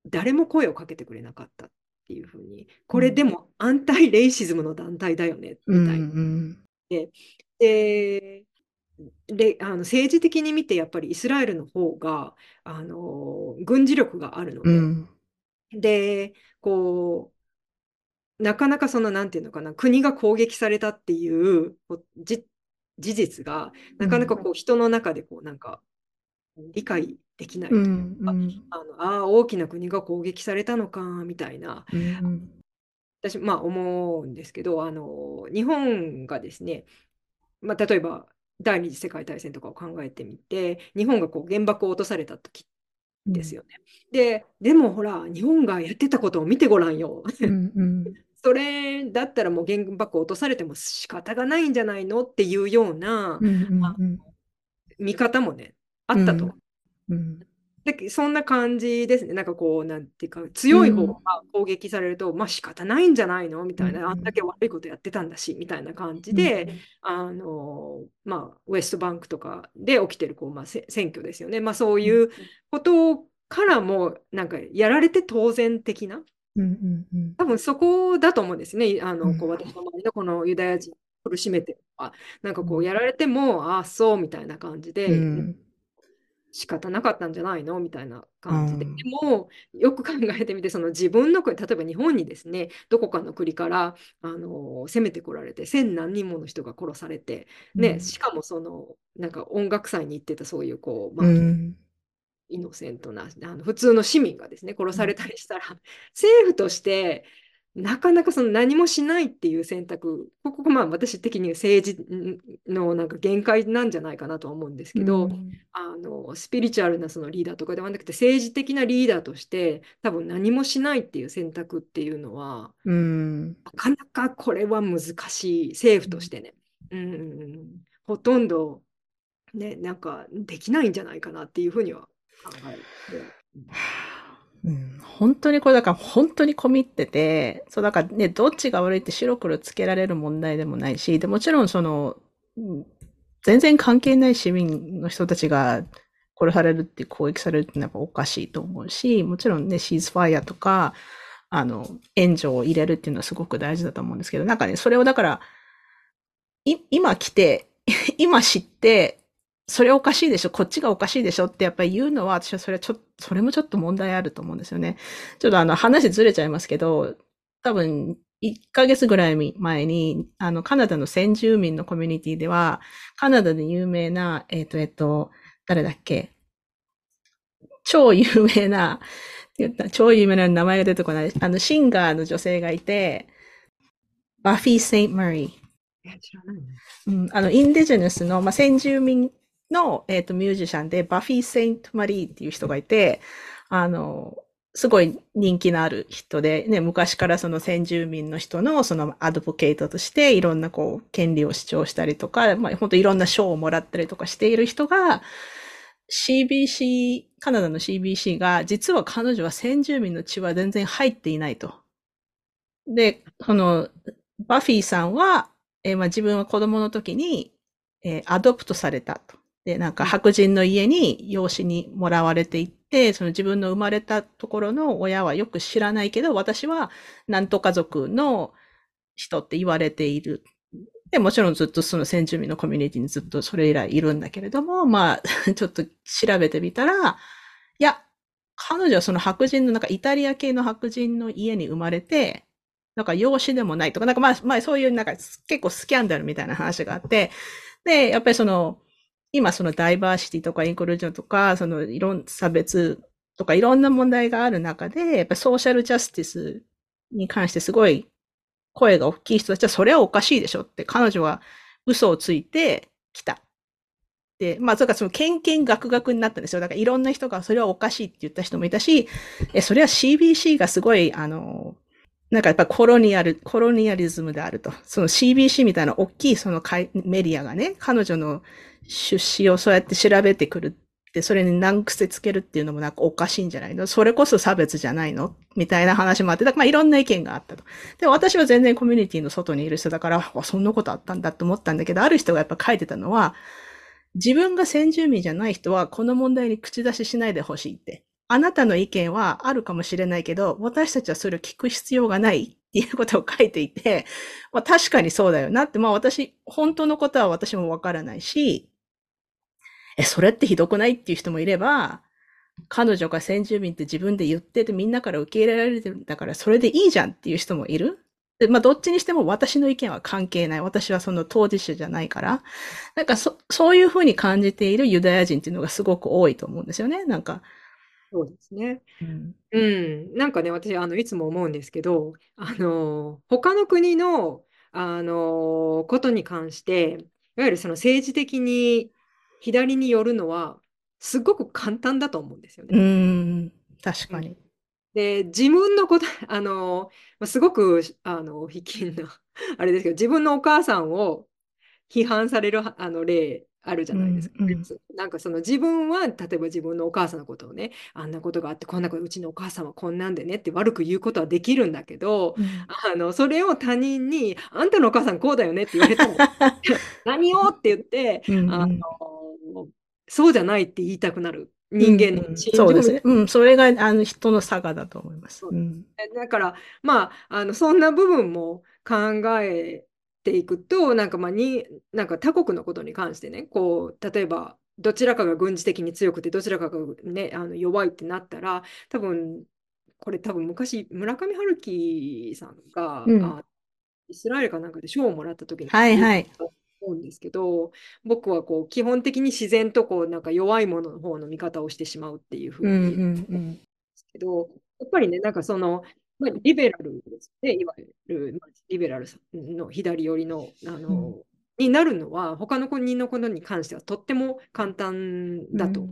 Speaker 3: 誰も声をかけてくれなかったっていうふうに、これでもアンタイレイシズムの団体だよね、みたいな。
Speaker 2: うんうん、
Speaker 3: ででであの政治的に見てやっぱりイスラエルの方があの軍事力があるので、
Speaker 2: うん、
Speaker 3: でこうなかなかそのなんていうのかな国が攻撃されたっていうじ事実がなかなかこう人の中でこうなんか理解できない。というか、
Speaker 2: うんうん、
Speaker 3: あのあ大きな国が攻撃されたのかみたいな、
Speaker 2: うん、
Speaker 3: 私まあ思うんですけどあの日本がですね、まあ、例えば第二次世界大戦とかを考えてみて日本がこう原爆を落とされた時ですよね。ででもほら日本がやってたことを見てごらんよ。
Speaker 2: うんうん、
Speaker 3: それだったらもう原爆を落とされても仕方がないんじゃないのっていうような、
Speaker 2: うんうんうん、
Speaker 3: 見方もねあったと。
Speaker 2: うん、
Speaker 3: で、そんな感じですね。なんかこう、なんていうか、
Speaker 2: う
Speaker 3: 強い方が
Speaker 2: ん。
Speaker 3: 攻撃されると、まあ仕方ないんじゃないの？み
Speaker 2: う
Speaker 3: たいな、あんだ
Speaker 2: ん。
Speaker 3: け悪いことやってたんだし、みたいな感じ
Speaker 2: うん。
Speaker 3: で、あの、まあ、ウエストバンクとかで起きてる、こう、まあ、せ選挙ですよね。まあ、そう
Speaker 2: うん。
Speaker 3: いうことからも、なんか、やられて当然的な、
Speaker 2: うん。うん。
Speaker 3: 多分そこだと思うんですね。あの、こう、
Speaker 2: うん。
Speaker 3: 私の周りのこのユダヤ人を苦しめてるなんかこう、
Speaker 2: うん。
Speaker 3: やられても、ああ、そう、みたいな感じ
Speaker 2: う
Speaker 3: で、
Speaker 2: ん。
Speaker 3: 仕方なかったんじゃないの？みたいな
Speaker 2: う
Speaker 3: 感じで。で
Speaker 2: ん。
Speaker 3: も、よく考えてみて、その自分の国、例えば日本にですね、どこかの国からあの攻めてこられて、千何人もの人が殺されて、ね、
Speaker 2: うん。
Speaker 3: しかもその、なんか音楽祭に行ってたそういう、こう、まあ、
Speaker 2: うん。
Speaker 3: イノセントなあの普通の市民がですね、殺され
Speaker 2: うん。
Speaker 3: たりしたら、政府としてなかなかその何もしないっていう選択、ここがまあ私的に政治のなんか限界なんじゃないかなとは思うんです
Speaker 2: う
Speaker 3: けど、
Speaker 2: ん。
Speaker 3: あのスピリチュアルなそのリーダーとかではなくて政治的なリーダーとして多分何もしないっていう選択っていうのは
Speaker 2: うん。
Speaker 3: なかなかこれは難しい政府としてね、うん、ほとんどねなんかできないんじゃないかなっていうふうには考える。
Speaker 2: うん、本当にこれだから本当に込みってて、そうだからね、どっちが悪いって白黒つけられる問題でもないし、でもちろんその、全然関係ない市民の人たちが殺されるって攻撃されるってのはやっぱおかしいと思うし、もちろんね、シーズファイアとか、あの、援助を入れるっていうのはすごく大事だと思うんですけど、なんかね、それをだから、今来て、今知って、それおかしいでしょ、こっちがおかしいでしょってやっぱり言うのは、私はそれはちょっと、それもちょっと問題あると思うんですよね。ちょっとあの話ずれちゃいますけど、多分、1ヶ月ぐらい前に、あの、カナダの先住民のコミュニティでは、カナダで有名な、えっ、ー、と、えっ、ー、と、誰だっけ？超有名な、超有名な名前が出てこない、あの、シンガーの女性がいて、バフィー・セイント・マリー。うん、あの、 Indigenous の、まあ、先住民の、えっ、ー、と、ミュージシャンで、バフィー・セイント・マリーっていう人がいて、あの、すごい人気のある人で、ね、昔からその先住民の人のその advocate としていろんなこう権利を主張したりとか、まあ本当いろんな賞をもらったりとかしている人が、CBC、カナダの CBC が、実は彼女は先住民の血は全然入っていないと。で、この、バフィーさんは、えー、まあ自分は子供の時に、えー、アドプトされたと。で、なんか白人の家に養子にもらわれていって、その自分の生まれたところの親はよく知らないけど、私はなんとか族の人って言われている。で、もちろんずっとその先住民のコミュニティにずっとそれ以来いるんだけれども、まあ、ちょっと調べてみたら、いや、彼女はその白人の、なんかイタリア系の白人の家に生まれて、なんか養子でもないとか、なんかまあ、まあそういうなんか結構スキャンダルみたいな話があって、で、やっぱりその、今そのダイバーシティとかインクルージョンとか、そのいろん差別とかいろんな問題がある中で、やっぱソーシャルジャスティスに関してすごい声が大きい人たちはそれはおかしいでしょって、彼女は嘘をついてきた。で、まあ、それかその、けんけんがくがくになったんですよ。だからいろんな人がそれはおかしいって言った人もいたし、え、それは CBC がすごい、あの、なんかやっぱコロニアル、コロニアリズムであると。その CBC みたいな大きいそのメディアがね、彼女の出資をそうやって調べてくるって、それに難癖つけるっていうのもなんかおかしいんじゃないの？それこそ差別じゃないの？みたいな話もあって、だからまあいろんな意見があったと。で、私は全然コミュニティの外にいる人だから、そんなことあったんだって思ったんだけど、ある人がやっぱ書いてたのは、自分が先住民じゃない人はこの問題に口出ししないでほしいって。あなたの意見はあるかもしれないけど、私たちはそれを聞く必要がないっていうことを書いていて、まあ確かにそうだよなって、まあ私、本当のことは私もわからないし、え、それってひどくないっていう人もいれば、彼女が先住民って自分で言っててみんなから受け入れられてるんだからそれでいいじゃんっていう人もいる。で、まあどっちにしても私の意見は関係ない。私はその当事者じゃないから。なんかそ、そういうふうに感じているユダヤ人っていうのがすごく多いと思うんですよね。なんか。
Speaker 3: そうですね。
Speaker 2: うん。
Speaker 3: うん。なんかね、私、あの、いつも思うんですけど、あの、他の国の、あの、ことに関して、いわゆるその政治的に左に寄るのは、すごく簡単だと思うんですよ
Speaker 2: う
Speaker 3: ね。
Speaker 2: ん。確かに。
Speaker 3: で、自分のこと、あの、すごく、あの、卑近な、あれですけど、自分のお母さんを批判されるあの例あるじゃないですか。
Speaker 2: うんうん
Speaker 3: なんかその自分は例えば自分のお母さんのことをねあんなことがあってこんなことうちのお母さんはこんなんでねって悪く言うことはできるんだけど、
Speaker 2: うん
Speaker 3: あのそれを他人に「あんたのお母さんこうだよね」って言われたの 何をって言って
Speaker 2: うんうん
Speaker 3: あのそうじゃないって言いたくなる。人間の
Speaker 2: うん。そうですね。うん、それがあの人の差がだと思います。
Speaker 3: そう。
Speaker 2: うん。
Speaker 3: だからまああのそんな部分も考えていくとなんかまあになんか他国のことに関してねこう例えばどちらかが軍事的に強くてどちらかが、ね、あの弱いってなったら多分これ多分昔村上春樹さんが、
Speaker 2: うん。
Speaker 3: あイスラエルかなんかで賞をもらった時に
Speaker 2: はいはい
Speaker 3: 思うんですけど僕はこう基本的に自然とこうなんか弱いものの方の見方をしてしまうっていうふ
Speaker 2: う
Speaker 3: うんに
Speaker 2: うんうん。
Speaker 3: ですけど、やっぱりね、なんかその、まあ、リベラルですね、いわゆる、まあ、リベラルさんの左寄りの、あの、になるのは、他の国のことに関してはとっても簡単だと。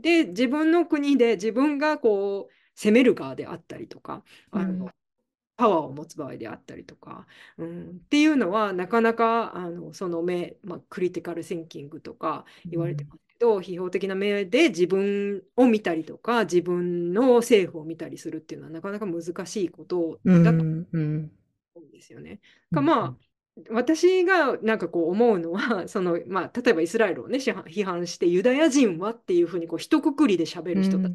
Speaker 3: で、自分の国で自分がこう、攻める側であったりとか、あの、
Speaker 2: うん
Speaker 3: パワーを持つ場合であったりとか、うん、っていうのはなかなかあのその目、まあ、クリティカル・シンキングとか言われてますけど、批評的な目で自分を見たりとか自分の政府を見たりするっていうのはなかなか難しいこと
Speaker 2: うん
Speaker 3: だと思
Speaker 2: うん。うん
Speaker 3: うんですよね。かまあ私がなんかこう思うのは その、まあ、例えばイスラエルをね批判批判してユダヤ人はっていうふうにこう一括りで喋る人たち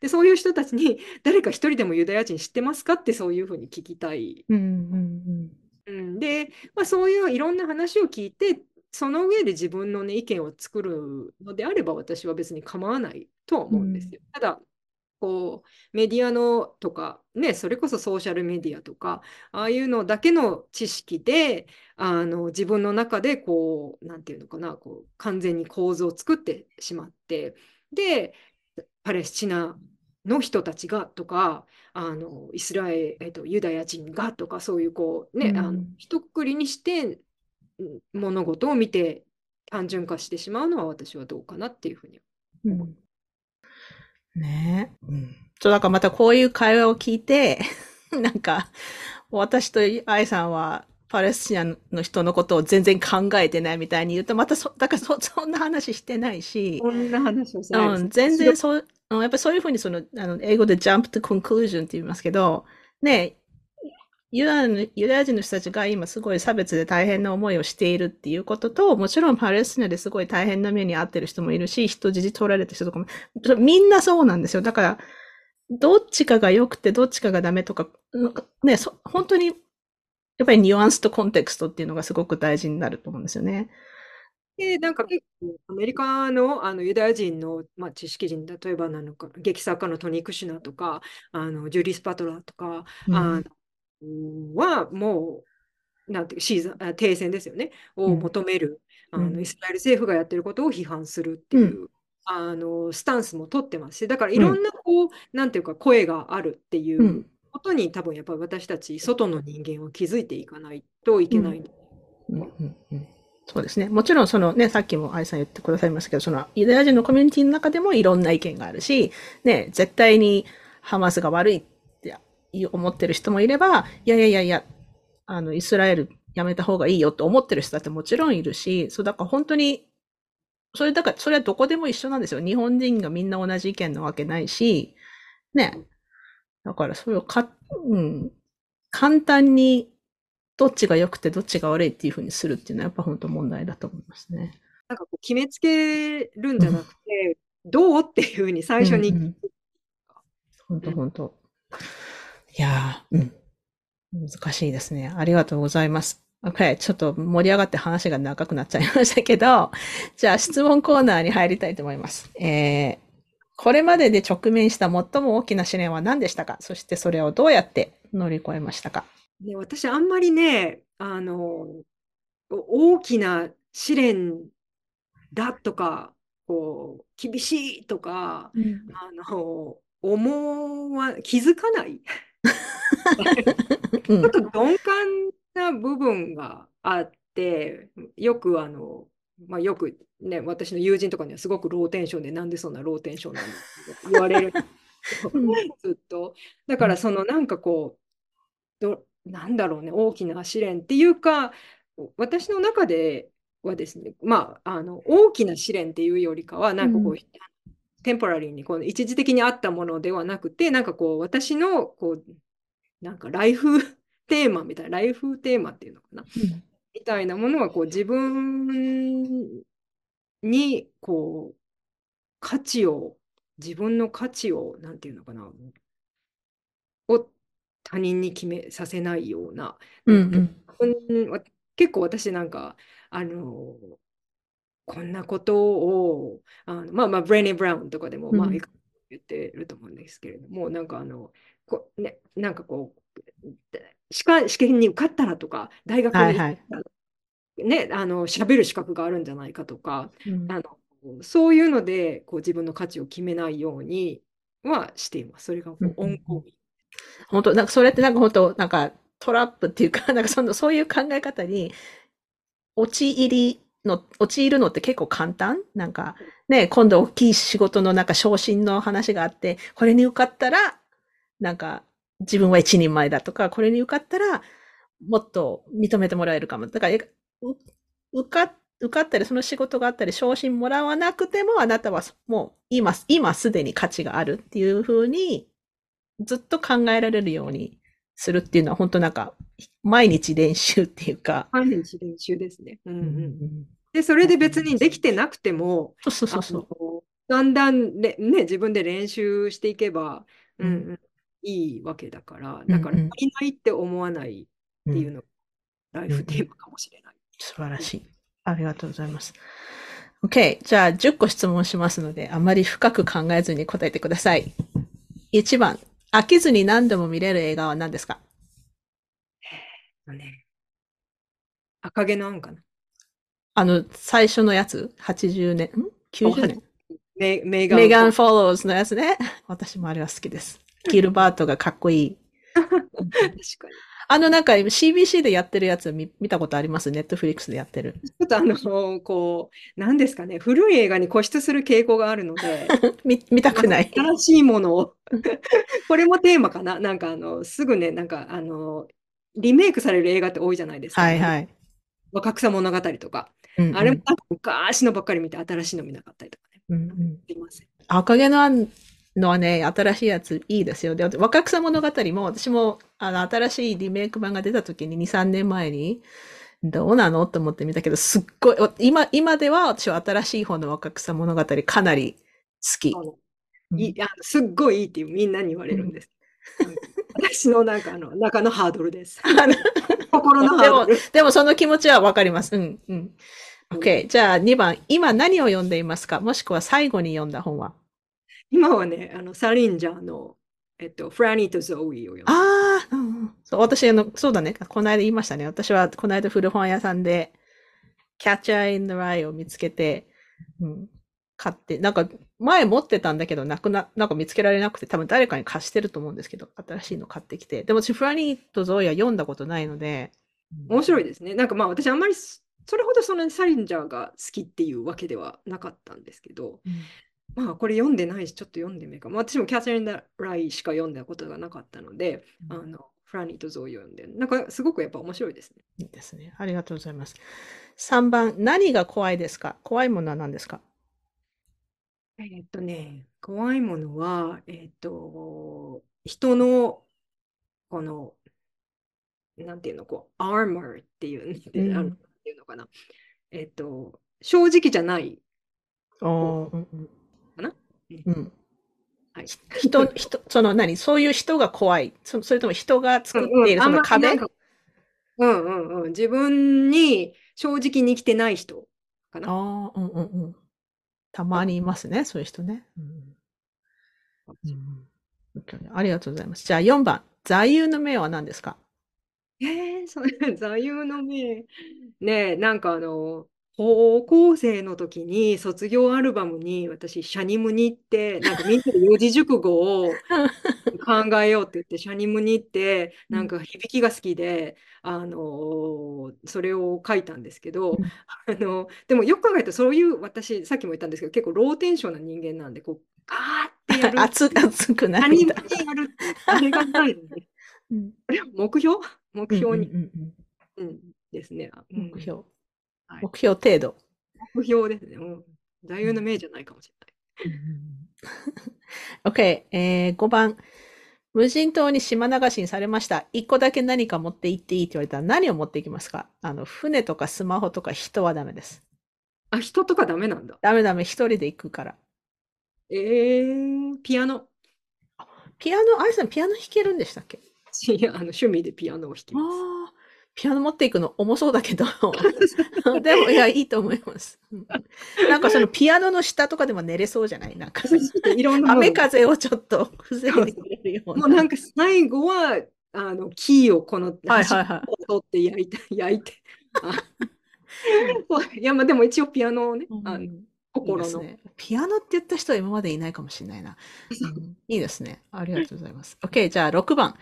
Speaker 3: でそういう人たちに 誰か一人でもユダヤ人知ってますか？ってそういうふうに聞きたい。
Speaker 2: うんうん
Speaker 3: うん、で、まあ、そういういろんな話を聞いてその上で自分の、ね、意見を作るのであれば私は別に構わないとは思うんですよ。ただこうメディアのとか、ね、それこそソーシャルメディアとかああいうのだけの知識であの自分の中でこうなんていうのかなこう完全に構図を作ってしまって。でパレスチナの人たちがとかあのイスラエル、えっと、ユダヤ人がとかそういうこうね、
Speaker 2: うん
Speaker 3: あの一括りにしてうん物事を見て単純化してしまうのは私はどうかなっていうふうに
Speaker 2: うんうんねえ。うん。そう、だからまたこういう会話を聞いて、なんか、私と愛さんは、パレスチナの人のことを全然考えてないみたいに言うと、またそ、だからそ、そんな話してないし、
Speaker 3: こんな話をしない
Speaker 2: うん、全然そう、うんやっぱりそういうふうにその、あの、英語で jump to conclusion って言いますけど、ね、ユダヤのユダヤ人の人たちが今すごい差別で大変な思いをしているっていうことと、もちろんパレスチナですごい大変な目に遭ってる人もいるし、人質取られた人とかも、みんなそうなんですよ。だから、どっちかが良くてどっちかがダメとか、ね、本当に、やっぱりニュアンスとコンテクストっていうのがすごく大事になると思うんですよね。
Speaker 3: で、なんか結構アメリカの、あのユダヤ人の、まあ、知識人、例えばなのか、劇作家のトニー・クシュナーとか、あのジュリス・パトラーとか、
Speaker 2: うん。
Speaker 3: あのはもう、なんていうシーズン、あ停戦ですよね、を
Speaker 2: うん。
Speaker 3: 求める、あ
Speaker 2: うん。
Speaker 3: の、イスラエル政府がやってることを批判するっていう、あのスタンスも取ってますし、だからいろんなこう、なんていうか、声があるっていううん。ことに、多分やっぱり私たち、外の人間は気づいていかないといけない。
Speaker 2: うん。うん。うんそうですね。もちろん、そのね、さっきも愛さん言ってくださいましたけど、そのユダヤ人のコミュニティの中でもいろんな意見があるし、ね、絶対にハマスが悪いって思ってる人もいれば、いやいやいやいや、あの、イスラエルやめた方がいいよって思ってる人だってもちろんいるし、そう、だから本当に、それだから、それはどこでも一緒なんですよ。日本人がみんな同じ意見なわけないし、ね。だからそれをか、うん、簡単にどっちが良くてどっちが悪いっていうふうにするっていうのはやっぱ本当問題だと思いますね。
Speaker 3: なんかこう決めつけるんじゃなくて、どうっていうふうに最初に、
Speaker 2: うんうん本当本当。いやー、うん。難しいですね。ありがとうございます。OK。ちょっと盛り上がって話が長くなっちゃいましたけど、じゃあ質問コーナーに入りたいと思います。えー、これまでで直面した最も大きな試練は何でしたか？そしてそれをどうやって乗り越えましたか？
Speaker 3: ね、私あんまりね、あの、お大きな試練だとか、こう、厳しいとか、あの、思わ、気づかない。
Speaker 2: うん
Speaker 3: ちょっと鈍感な部分があって、よくあの、まあ、よくね、私の友人とかにはすごくローテンションで、なんでそんなローテンションなんだって言われる ずっと。だからそのなんかこう、ど、なんだろうね、大きな試練っていうか、私の中ではですね、まあ、あの大きな試練っていうよりかは、なんかこう、
Speaker 2: うん。
Speaker 3: テンポラリーにこう一時的にあったものではなくて、なんかこう、私のこう、なんかライフ テーマみたいな、ライフテーマっていうのかな、みたいなものはこう自分にこう価値を、自分の価値を、なんていうのかな、を他人に決めさせないような、
Speaker 2: うん
Speaker 3: 結構私なんか、あの、こんなことを、あのまあまあ、ブレネ・ブラウンとかでも、まあ、言ってると思うんですけれども、なんかあの、こね、なんかこう、試験に受かったらとか、大学に
Speaker 2: はいはい。
Speaker 3: ね、あの、喋る資格があるんじゃないかとか、
Speaker 2: うん
Speaker 3: あの、そういうので、こう自分の価値を決めないようにはしています。それがこ
Speaker 2: う
Speaker 3: オンゴー
Speaker 2: 本当なんかそれってなんか本当なんかトラップっていうか、なんかその、そういう考え方に陥りの、陥るのって結構簡単？なんかね、今度大きい仕事のなんか昇進の話があって、これに受かったら、なんか自分は一人前だとか、これに受かったらもっと認めてもらえるかも。だから、受か、受かったり、その仕事があったり、昇進もらわなくても、あなたはもう今、今すでに価値があるっていうふうに、ずっと考えられるようにするっていうのは、本当なんか、毎日練習っていうか。
Speaker 3: 毎日練習ですね。うん
Speaker 2: う
Speaker 3: うんん、で、それで別にできてなくても、
Speaker 2: そうそうそうそう。
Speaker 3: だんだんね、ね、自分で練習していけば、うん
Speaker 2: う
Speaker 3: うん、いいわけだから、だから、足りないって思わないっていうのが、ライフテーマかもしれない。
Speaker 2: 素晴らしい。ありがとうございます。OK。じゃあ、10個質問しますので、あまり深く考えずに答えてください。1番、飽きずに何度も見れる映画は何ですか？
Speaker 3: ね、赤毛のアンかな。
Speaker 2: あの、最初のやつ ?80 年、ん ?90 年？
Speaker 3: メメーガン。
Speaker 2: メガン・フォローズのやつね。私もあれは好きです。ギルバートがかっこいい。
Speaker 3: 確かに。
Speaker 2: あの、なんか CBC でやってるやつ見見たことあります？ネットフリックスでやってる。
Speaker 3: ちょっとあの、こう、なんですかね、古い映画に固執する傾向があるので、
Speaker 2: 見見たくない。
Speaker 3: 新しいものを、これもテーマかな？なんかあの、すぐね、なんかあの、リメイクされる映画って多いじゃないですか。
Speaker 2: はいはい。
Speaker 3: 若草物語とか。
Speaker 2: うんうん
Speaker 3: あれも昔のばっかり見て、新しいの見なかったりとかね。
Speaker 2: うんうん
Speaker 3: すいません。
Speaker 2: 赤毛のアンのはね、新しいやついいですよ。で、若草物語も、私も、あの、新しいリメイク版が出た時に2、3年前に、どうなのと思ってみたけど、すっごい、今、今では私は新しい方の若草物語かなり好き。
Speaker 3: いいあのすっごいいいっていうみんなに言われるんです。うん私のなんかあの中のハードルです。心のハードル。
Speaker 2: でもその気持ちはわかります。うん、うん。OK。じゃあ2番、今何を読んでいますか？もしくは最後に読んだ本は？
Speaker 3: 今はね、あのサリンジャーの、えっと、フラニーとゾーイを読んで
Speaker 2: ああ、うんうんそう、私、あの、そうだね。この間言いましたね。私は、この間古本屋さんで、Catcher in the Rye を見つけて、うん、買って、なんか、前持ってたんだけど、なくな、なんか見つけられなくて、多分誰かに貸してると思うんですけど、新しいの買ってきて。でも私、フラニーとゾーイは読んだことないので、
Speaker 3: 面白いですね。なんかまあ私あんまりそそれほどそんなにサリンジャーが好きっていうわけではなかったんですけど、
Speaker 2: うん
Speaker 3: まあこれ読んでないし、ちょっと読んでみようか。まあ、私もキャサリン・ライしか読んだことがなかったので、
Speaker 2: うん
Speaker 3: あのフラニーとゾーイを読んで、なんかすごくやっぱ面白いですね。
Speaker 2: いいですね。ありがとうございます。3番、何が怖いですか？怖いものは何ですか？
Speaker 3: えーっとね、怖いものは、えーっと、人の、この、なんていうの、こう、armor っていう、
Speaker 2: うん
Speaker 3: あのていうのかな。えーっと、正直じゃない。
Speaker 2: おーうんうん
Speaker 3: かな？
Speaker 2: うん。
Speaker 3: はい。
Speaker 2: 人、人、その何？そういう人が怖いそそれとも人が作っているその壁？
Speaker 3: なんかうんうんうん。自分に正直に生きてない人かな。
Speaker 2: ああ、うんうんうん。たまにいますね、そういう人ね。うんうんありがとうございます。じゃあ4番、座右の銘は何ですか？
Speaker 3: えー、それ、座右の銘。ねえ、なんかあの、高校生の時に卒業アルバムに私、シャニムに行って、なんかみんなで四字熟語を考えようって言って、シャニムに行って、なんか響きが好きで、あのそれを書いたんですけど、
Speaker 2: うん
Speaker 3: あの、でもよく考えると、そういう私、さっきも言ったんですけど、結構ローテンションな人間なんで、こう、ガーってやる。
Speaker 2: 熱熱くな
Speaker 3: シャニやるって、あれがないのね。
Speaker 2: うん
Speaker 3: これは目標？目標に、
Speaker 2: うんうんうん
Speaker 3: うんですね。うん
Speaker 2: 目標。
Speaker 3: はい
Speaker 2: 目標程度。
Speaker 3: 目標ですね。うん。座右の銘じゃないかもしれない。
Speaker 2: OK、えー、5番。無人島に島流しにされました。1個だけ何か持って行っていいって言われたら何を持っていきますか？あの、船とかスマホとか人はダメです。
Speaker 3: あ、人とかダメなんだ。
Speaker 2: ダメダメ、一人で行くから。
Speaker 3: えー、ピアノ。
Speaker 2: ピアノ、あれさんピアノ弾けるんでしたっけ？
Speaker 3: いや、あの趣味でピアノを弾きます。
Speaker 2: ああ、ピアノ持っていくの重そうだけど。でも、いや、いいと思います。うんなんかそのピアノの下とかでも寝れそうじゃない？なんか、
Speaker 3: いろんな
Speaker 2: 雨風をちょっと防いでくれるような。
Speaker 3: もうなんか最後は、あの、キーをこの
Speaker 2: はいはいはい
Speaker 3: 取って焼いて、焼いて。いや、まあでも一応ピアノをね、あの
Speaker 2: うんいい
Speaker 3: 心の。
Speaker 2: ね。ピアノって言った人は今までいないかもしれないな。うんいいですね。ありがとうございます。OK、じゃあ6番。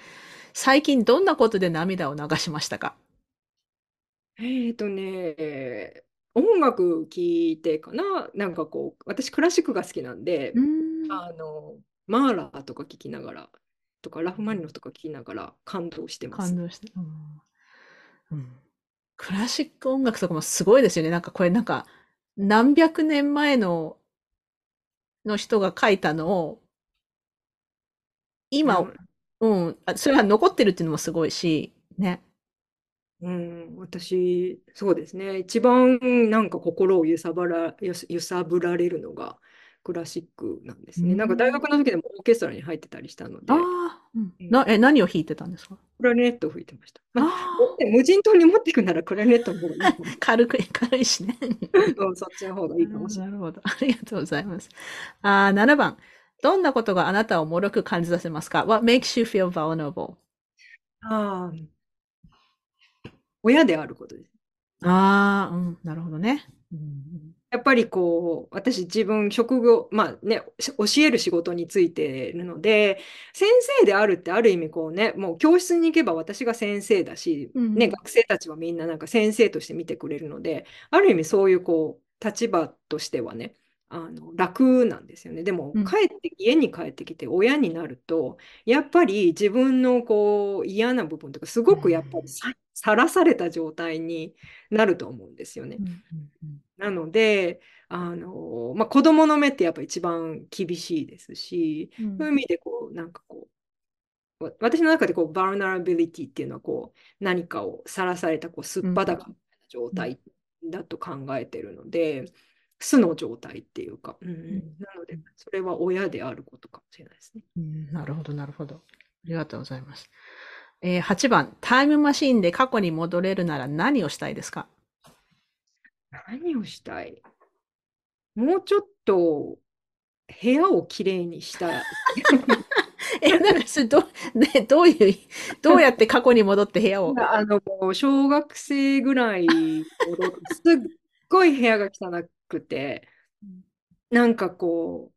Speaker 2: 最近どんなことで涙を流しましたか？
Speaker 3: えーとね、音楽聴いてかな、なんかこう、私クラシックが好きなんで、
Speaker 2: ん
Speaker 3: あの、マーラーとか聴きながら、とかラフマニノフとか聴きながら感動してます。
Speaker 2: 感動して、うんうん。クラシック音楽とかもすごいですよね。なんかこれなんか何百年前のの人が書いたのを今、うん、あそれが残ってるっていうのもすごいし、ね。
Speaker 3: うん、私、そうですね。一番なんか心を揺さぶら、揺さぶられるのがクラシックなんですね。
Speaker 2: うん
Speaker 3: なんか大学の時でもオーケストラに入ってたりしたので、
Speaker 2: ああ、うんな、え、何を弾いてたんですか？
Speaker 3: クラリネットを吹いてました。まあ、
Speaker 2: あ
Speaker 3: 持って無人島に持っていくならクラリネットの方がいいか
Speaker 2: 軽く、軽いしね。
Speaker 3: うんそっちの方がいいかもしれない。
Speaker 2: なるほど。ありがとうございます。あー7番。どんなことがあなたを脆く感じさせますか ?What makes you feel vulnerable?
Speaker 3: ああ、親であることです。
Speaker 2: ああ、うん、なるほどね。うん
Speaker 3: やっぱりこう、私自分、職業、まあね、し教える仕事についているので、先生であるってある意味こうね、もう教室に行けば私が先生だし、
Speaker 2: うん
Speaker 3: ね、学生たちはみんななんか先生として見てくれるので、ある意味そういうこう、立場としてはね、あの楽なんですよね。でも
Speaker 2: うん
Speaker 3: 帰って、家に帰ってきて親になると、やっぱり自分のこう嫌な部分とか、すごくやっぱりささらされた状態になると思うんですよね。
Speaker 2: うんうん
Speaker 3: なので、あの、まあ、子供の目ってやっぱ一番厳しいですし、
Speaker 2: うん
Speaker 3: そういう意味でこう、なんかこう、わ私の中でこう、バルナラビリティっていうのはこう、何かをさらされたこう、すっぱだかみたいな状態だと考えてるので、素の状態っていうか、うんうんなので、それは親であることかもしれないですね。
Speaker 2: うんなるほど、なるほど。ありがとうございます。えー8番。タイムマシンで過去に戻れるなら何をしたいですか？
Speaker 3: 何をしたい？もうちょっと部屋をきれいにしたい。
Speaker 2: え、なんかそれど、ね、どういう、どうやって過去に戻って部屋を？
Speaker 3: あの、小学生ぐらいすっごい部屋が汚くて、なんかこ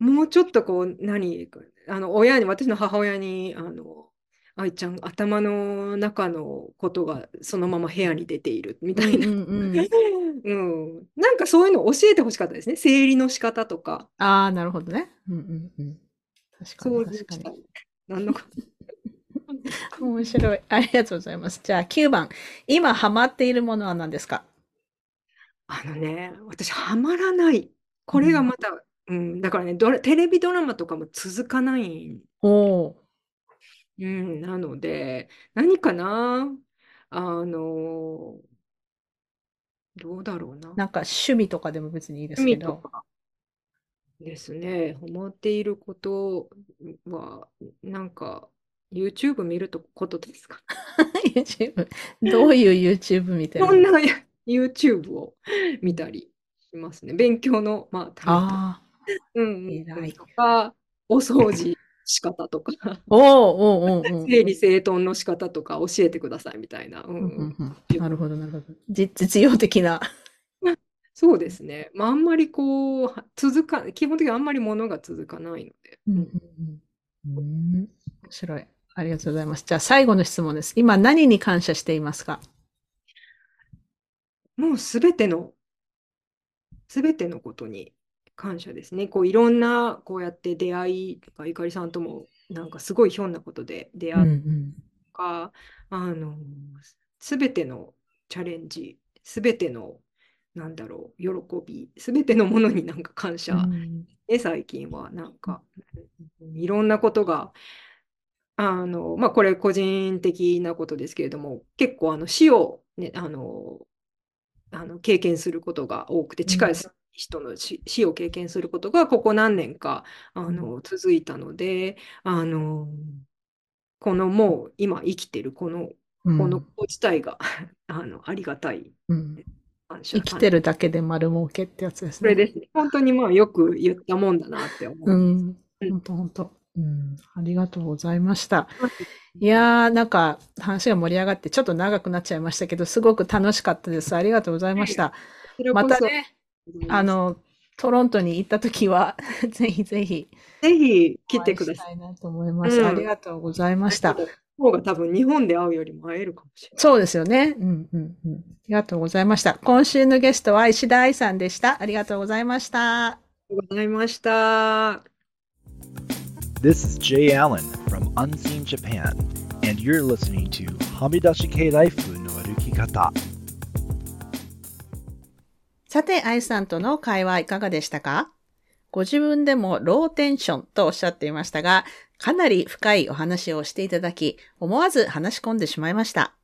Speaker 3: う、もうちょっとこう、何、あの、親に、私の母親に、あの、愛ちゃん、頭の中のことがそのまま部屋に出ているみたいな。
Speaker 2: うんうんうん
Speaker 3: うん。なんかそういうの教えてほしかったですね。整理の仕方とか。
Speaker 2: ああ、なるほどね。うんうんうん。確かに、確かに。
Speaker 3: なんのか。
Speaker 2: 面白い。ありがとうございます。じゃあ9番。今ハマっているものは何ですか？
Speaker 3: あのね、私、ハマらない。これがまた、うん、だからね、テレビドラマとかも続かない。
Speaker 2: おお
Speaker 3: うん、なので、何かなあの、どうだろうな。
Speaker 2: なんか趣味とかでも別にいいです
Speaker 3: 趣
Speaker 2: け
Speaker 3: とかですね、ハマっていることは、なんか、YouTube 見るとことですか？
Speaker 2: YouTube？どういう YouTube 見てる
Speaker 3: んな YouTube を見たりしますね。勉強の、まあ、ためと
Speaker 2: ああ。
Speaker 3: うんうん
Speaker 2: 偉い
Speaker 3: とか、お掃除仕方とか、
Speaker 2: おおおうおうおう
Speaker 3: 整理整頓の仕方とか教えてくださいみたいな。うん
Speaker 2: うん
Speaker 3: うん
Speaker 2: うんうんなるほど、なるほど。じ実用的な。
Speaker 3: そうですね。まあ、あんまりこう、は続か、基本的にあんまりものが続かないので。
Speaker 2: うんうん面白い。ありがとうございます。じゃあ最後の質問です。今何に感謝していますか？
Speaker 3: もうすべての、すべてのことに感謝ですね。こういろんな、こうやって出会いとか、ゆかりさんとも、なんかすごいひょんなことで出
Speaker 2: うん
Speaker 3: 会う
Speaker 2: うん。
Speaker 3: とか、あの、すべてのチャレンジ、すべての、なんだろう、喜び、すべてのものに なんか感謝、
Speaker 2: うん。
Speaker 3: ね、最近はなんか、いろんなことが、あの、まあ、これ個人的なことですけれども、結構あの死を、ね、あの、あの経験することが多くて、近い人の死死を経験することがここ何年かあの続いたので、あの、このもう今生きてるこの、
Speaker 2: うん
Speaker 3: この子自体が あのありがたい
Speaker 2: うん。生きてるだけで丸儲けってやつですね。
Speaker 3: それですね。本当にまあよく言ったもんだなって思う。
Speaker 2: うん。本当本当。うん。ありがとうございました。いやー、なんか話が盛り上がってちょっと長くなっちゃいましたけど、すごく楽しかったです。ありがとうございました。またね、あ、の、トロントに行った時は、ぜひぜひ
Speaker 3: ぜひ来てください。
Speaker 2: したいなと思います。
Speaker 3: うん
Speaker 2: ありがとうございました。
Speaker 3: 方が多分日本で会うよりも会えるかもしれない。
Speaker 2: そうですよね。うんうんうん。ありがとうございました。今週のゲストは石田愛さんでした。ありがとうございました。
Speaker 3: ありがとうございました。
Speaker 4: This is Jay Allen from Unseen Japan, and you're listening to Hamidashi Kei Life no Arukikata.
Speaker 2: さて、愛さんとの会話いかがでしたか？ご自分でもローテンションとおっしゃっていましたが、かなり深いお話をしていただき、思わず話し込んでしまいました。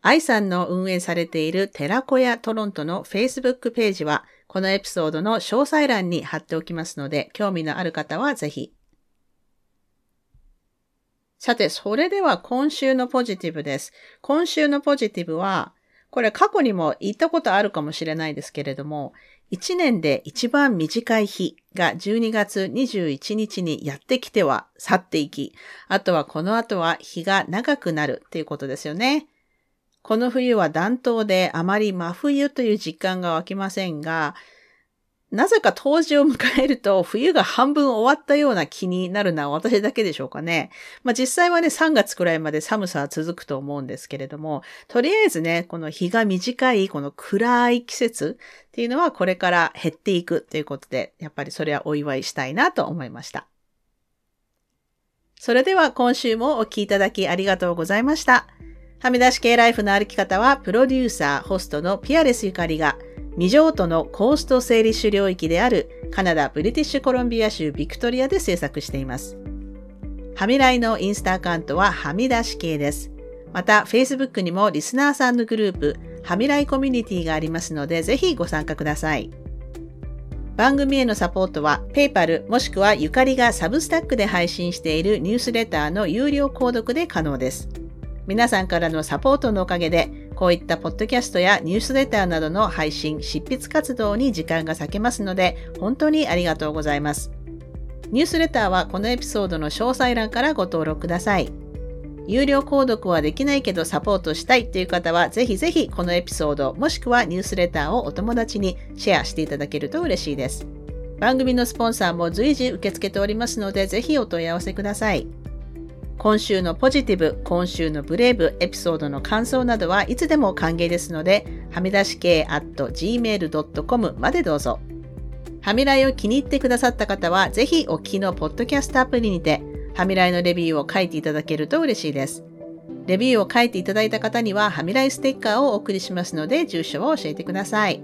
Speaker 2: 愛さんの運営されている寺子屋トロントの Facebook ページは、このエピソードの詳細欄に貼っておきますので、興味のある方はぜひ。さて、それでは今週のポジティブです。今週のポジティブは、これ過去にも言ったことあるかもしれないですけれども、1年で一番短い日が12月21日にやってきては去っていき、あとはこの後は日が長くなるっていうことですよね。この冬は暖冬であまり真冬という実感が湧きませんが、なぜか冬至を迎えると冬が半分終わったような気になるのは私だけでしょうかね。まあ実際はね3月くらいまで寒さは続くと思うんですけれども、とりあえずね、この日が短いこの暗い季節っていうのはこれから減っていくということで、やっぱりそれはお祝いしたいなと思いました。それでは今週もお聴きいただきありがとうございました。はみ出し系ライフの歩き方は、プロデューサー、ホストのピアレスゆかりが、未譲渡のコースト整理種領域であるカナダ・ブリティッシュコロンビア州ビクトリアで制作しています。はみらいのインスタアカウントははみ出し系です。また、Facebook にもリスナーさんのグループ、はみらいコミュニティがありますので、ぜひご参加ください。番組へのサポートは、PayPal もしくはゆかりがサブスタックで配信しているニュースレターの有料購読で可能です。皆さんからのサポートのおかげで、こういったポッドキャストやニュースレターなどの配信、執筆活動に時間が割けますので、本当にありがとうございます。ニュースレターはこのエピソードの詳細欄からご登録ください。有料購読はできないけどサポートしたいという方は、ぜひぜひこのエピソード、もしくはニュースレターをお友達にシェアしていただけると嬉しいです。番組のスポンサーも随時受け付けておりますので、ぜひお問い合わせください。今週のポジティブ、今週のブレイブ、エピソードの感想などはいつでも歓迎ですので、はみ出し系 at gmail.com までどうぞ。はみらいを気に入ってくださった方は、ぜひお聞きのポッドキャストアプリにて、はみらいのレビューを書いていただけると嬉しいです。レビューを書いていただいた方には、はみらいステッカーをお送りしますので、住所を教えてください。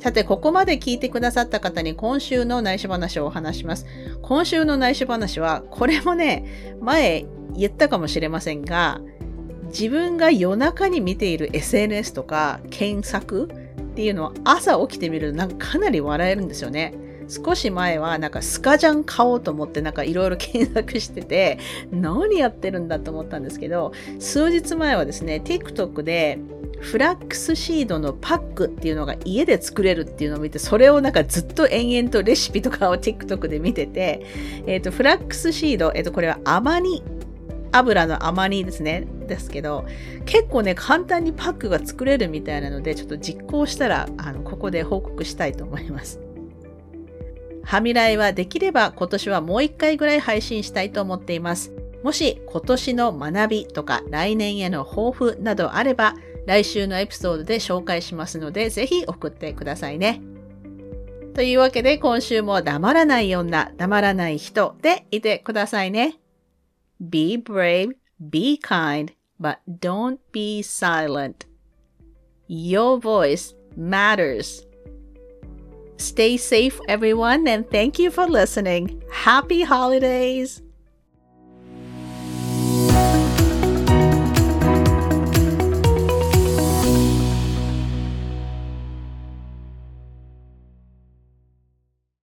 Speaker 2: さて、ここまで聞いてくださった方に今週の内緒話をお話します。今週の内緒話は、これもね、前言ったかもしれませんが、自分が夜中に見ている SNS とか検索っていうのは朝起きてみるとなんかかなり笑えるんですよね。少し前はなんかスカジャン買おうと思ってなんかいろいろ検索してて 何やってるんだと思ったんですけど数日前はですね TikTok でフラックスシードのパックっていうのが家で作れるっていうのを見てそれをなんかずっと延々とレシピとかを TikTok で見てて、えっ、とフラックスシード、えっ、とこれはアマニ油の甘煮ですね。ですけど、結構ね、簡単にパックが作れるみたいなので、ちょっと実行したら、あの、ここで報告したいと思います。はみらいはできれば今年はもう一回ぐらい配信したいと思っています。もし今年の学びとか来年への抱負などあれば、来週のエピソードで紹介しますので、ぜひ送ってくださいね。というわけで今週も黙らない女、黙らない人でいてくださいね。Be brave, be kind, but don't be silent. Your voice matters. Stay safe, everyone, and thank you for listening. Happy holidays!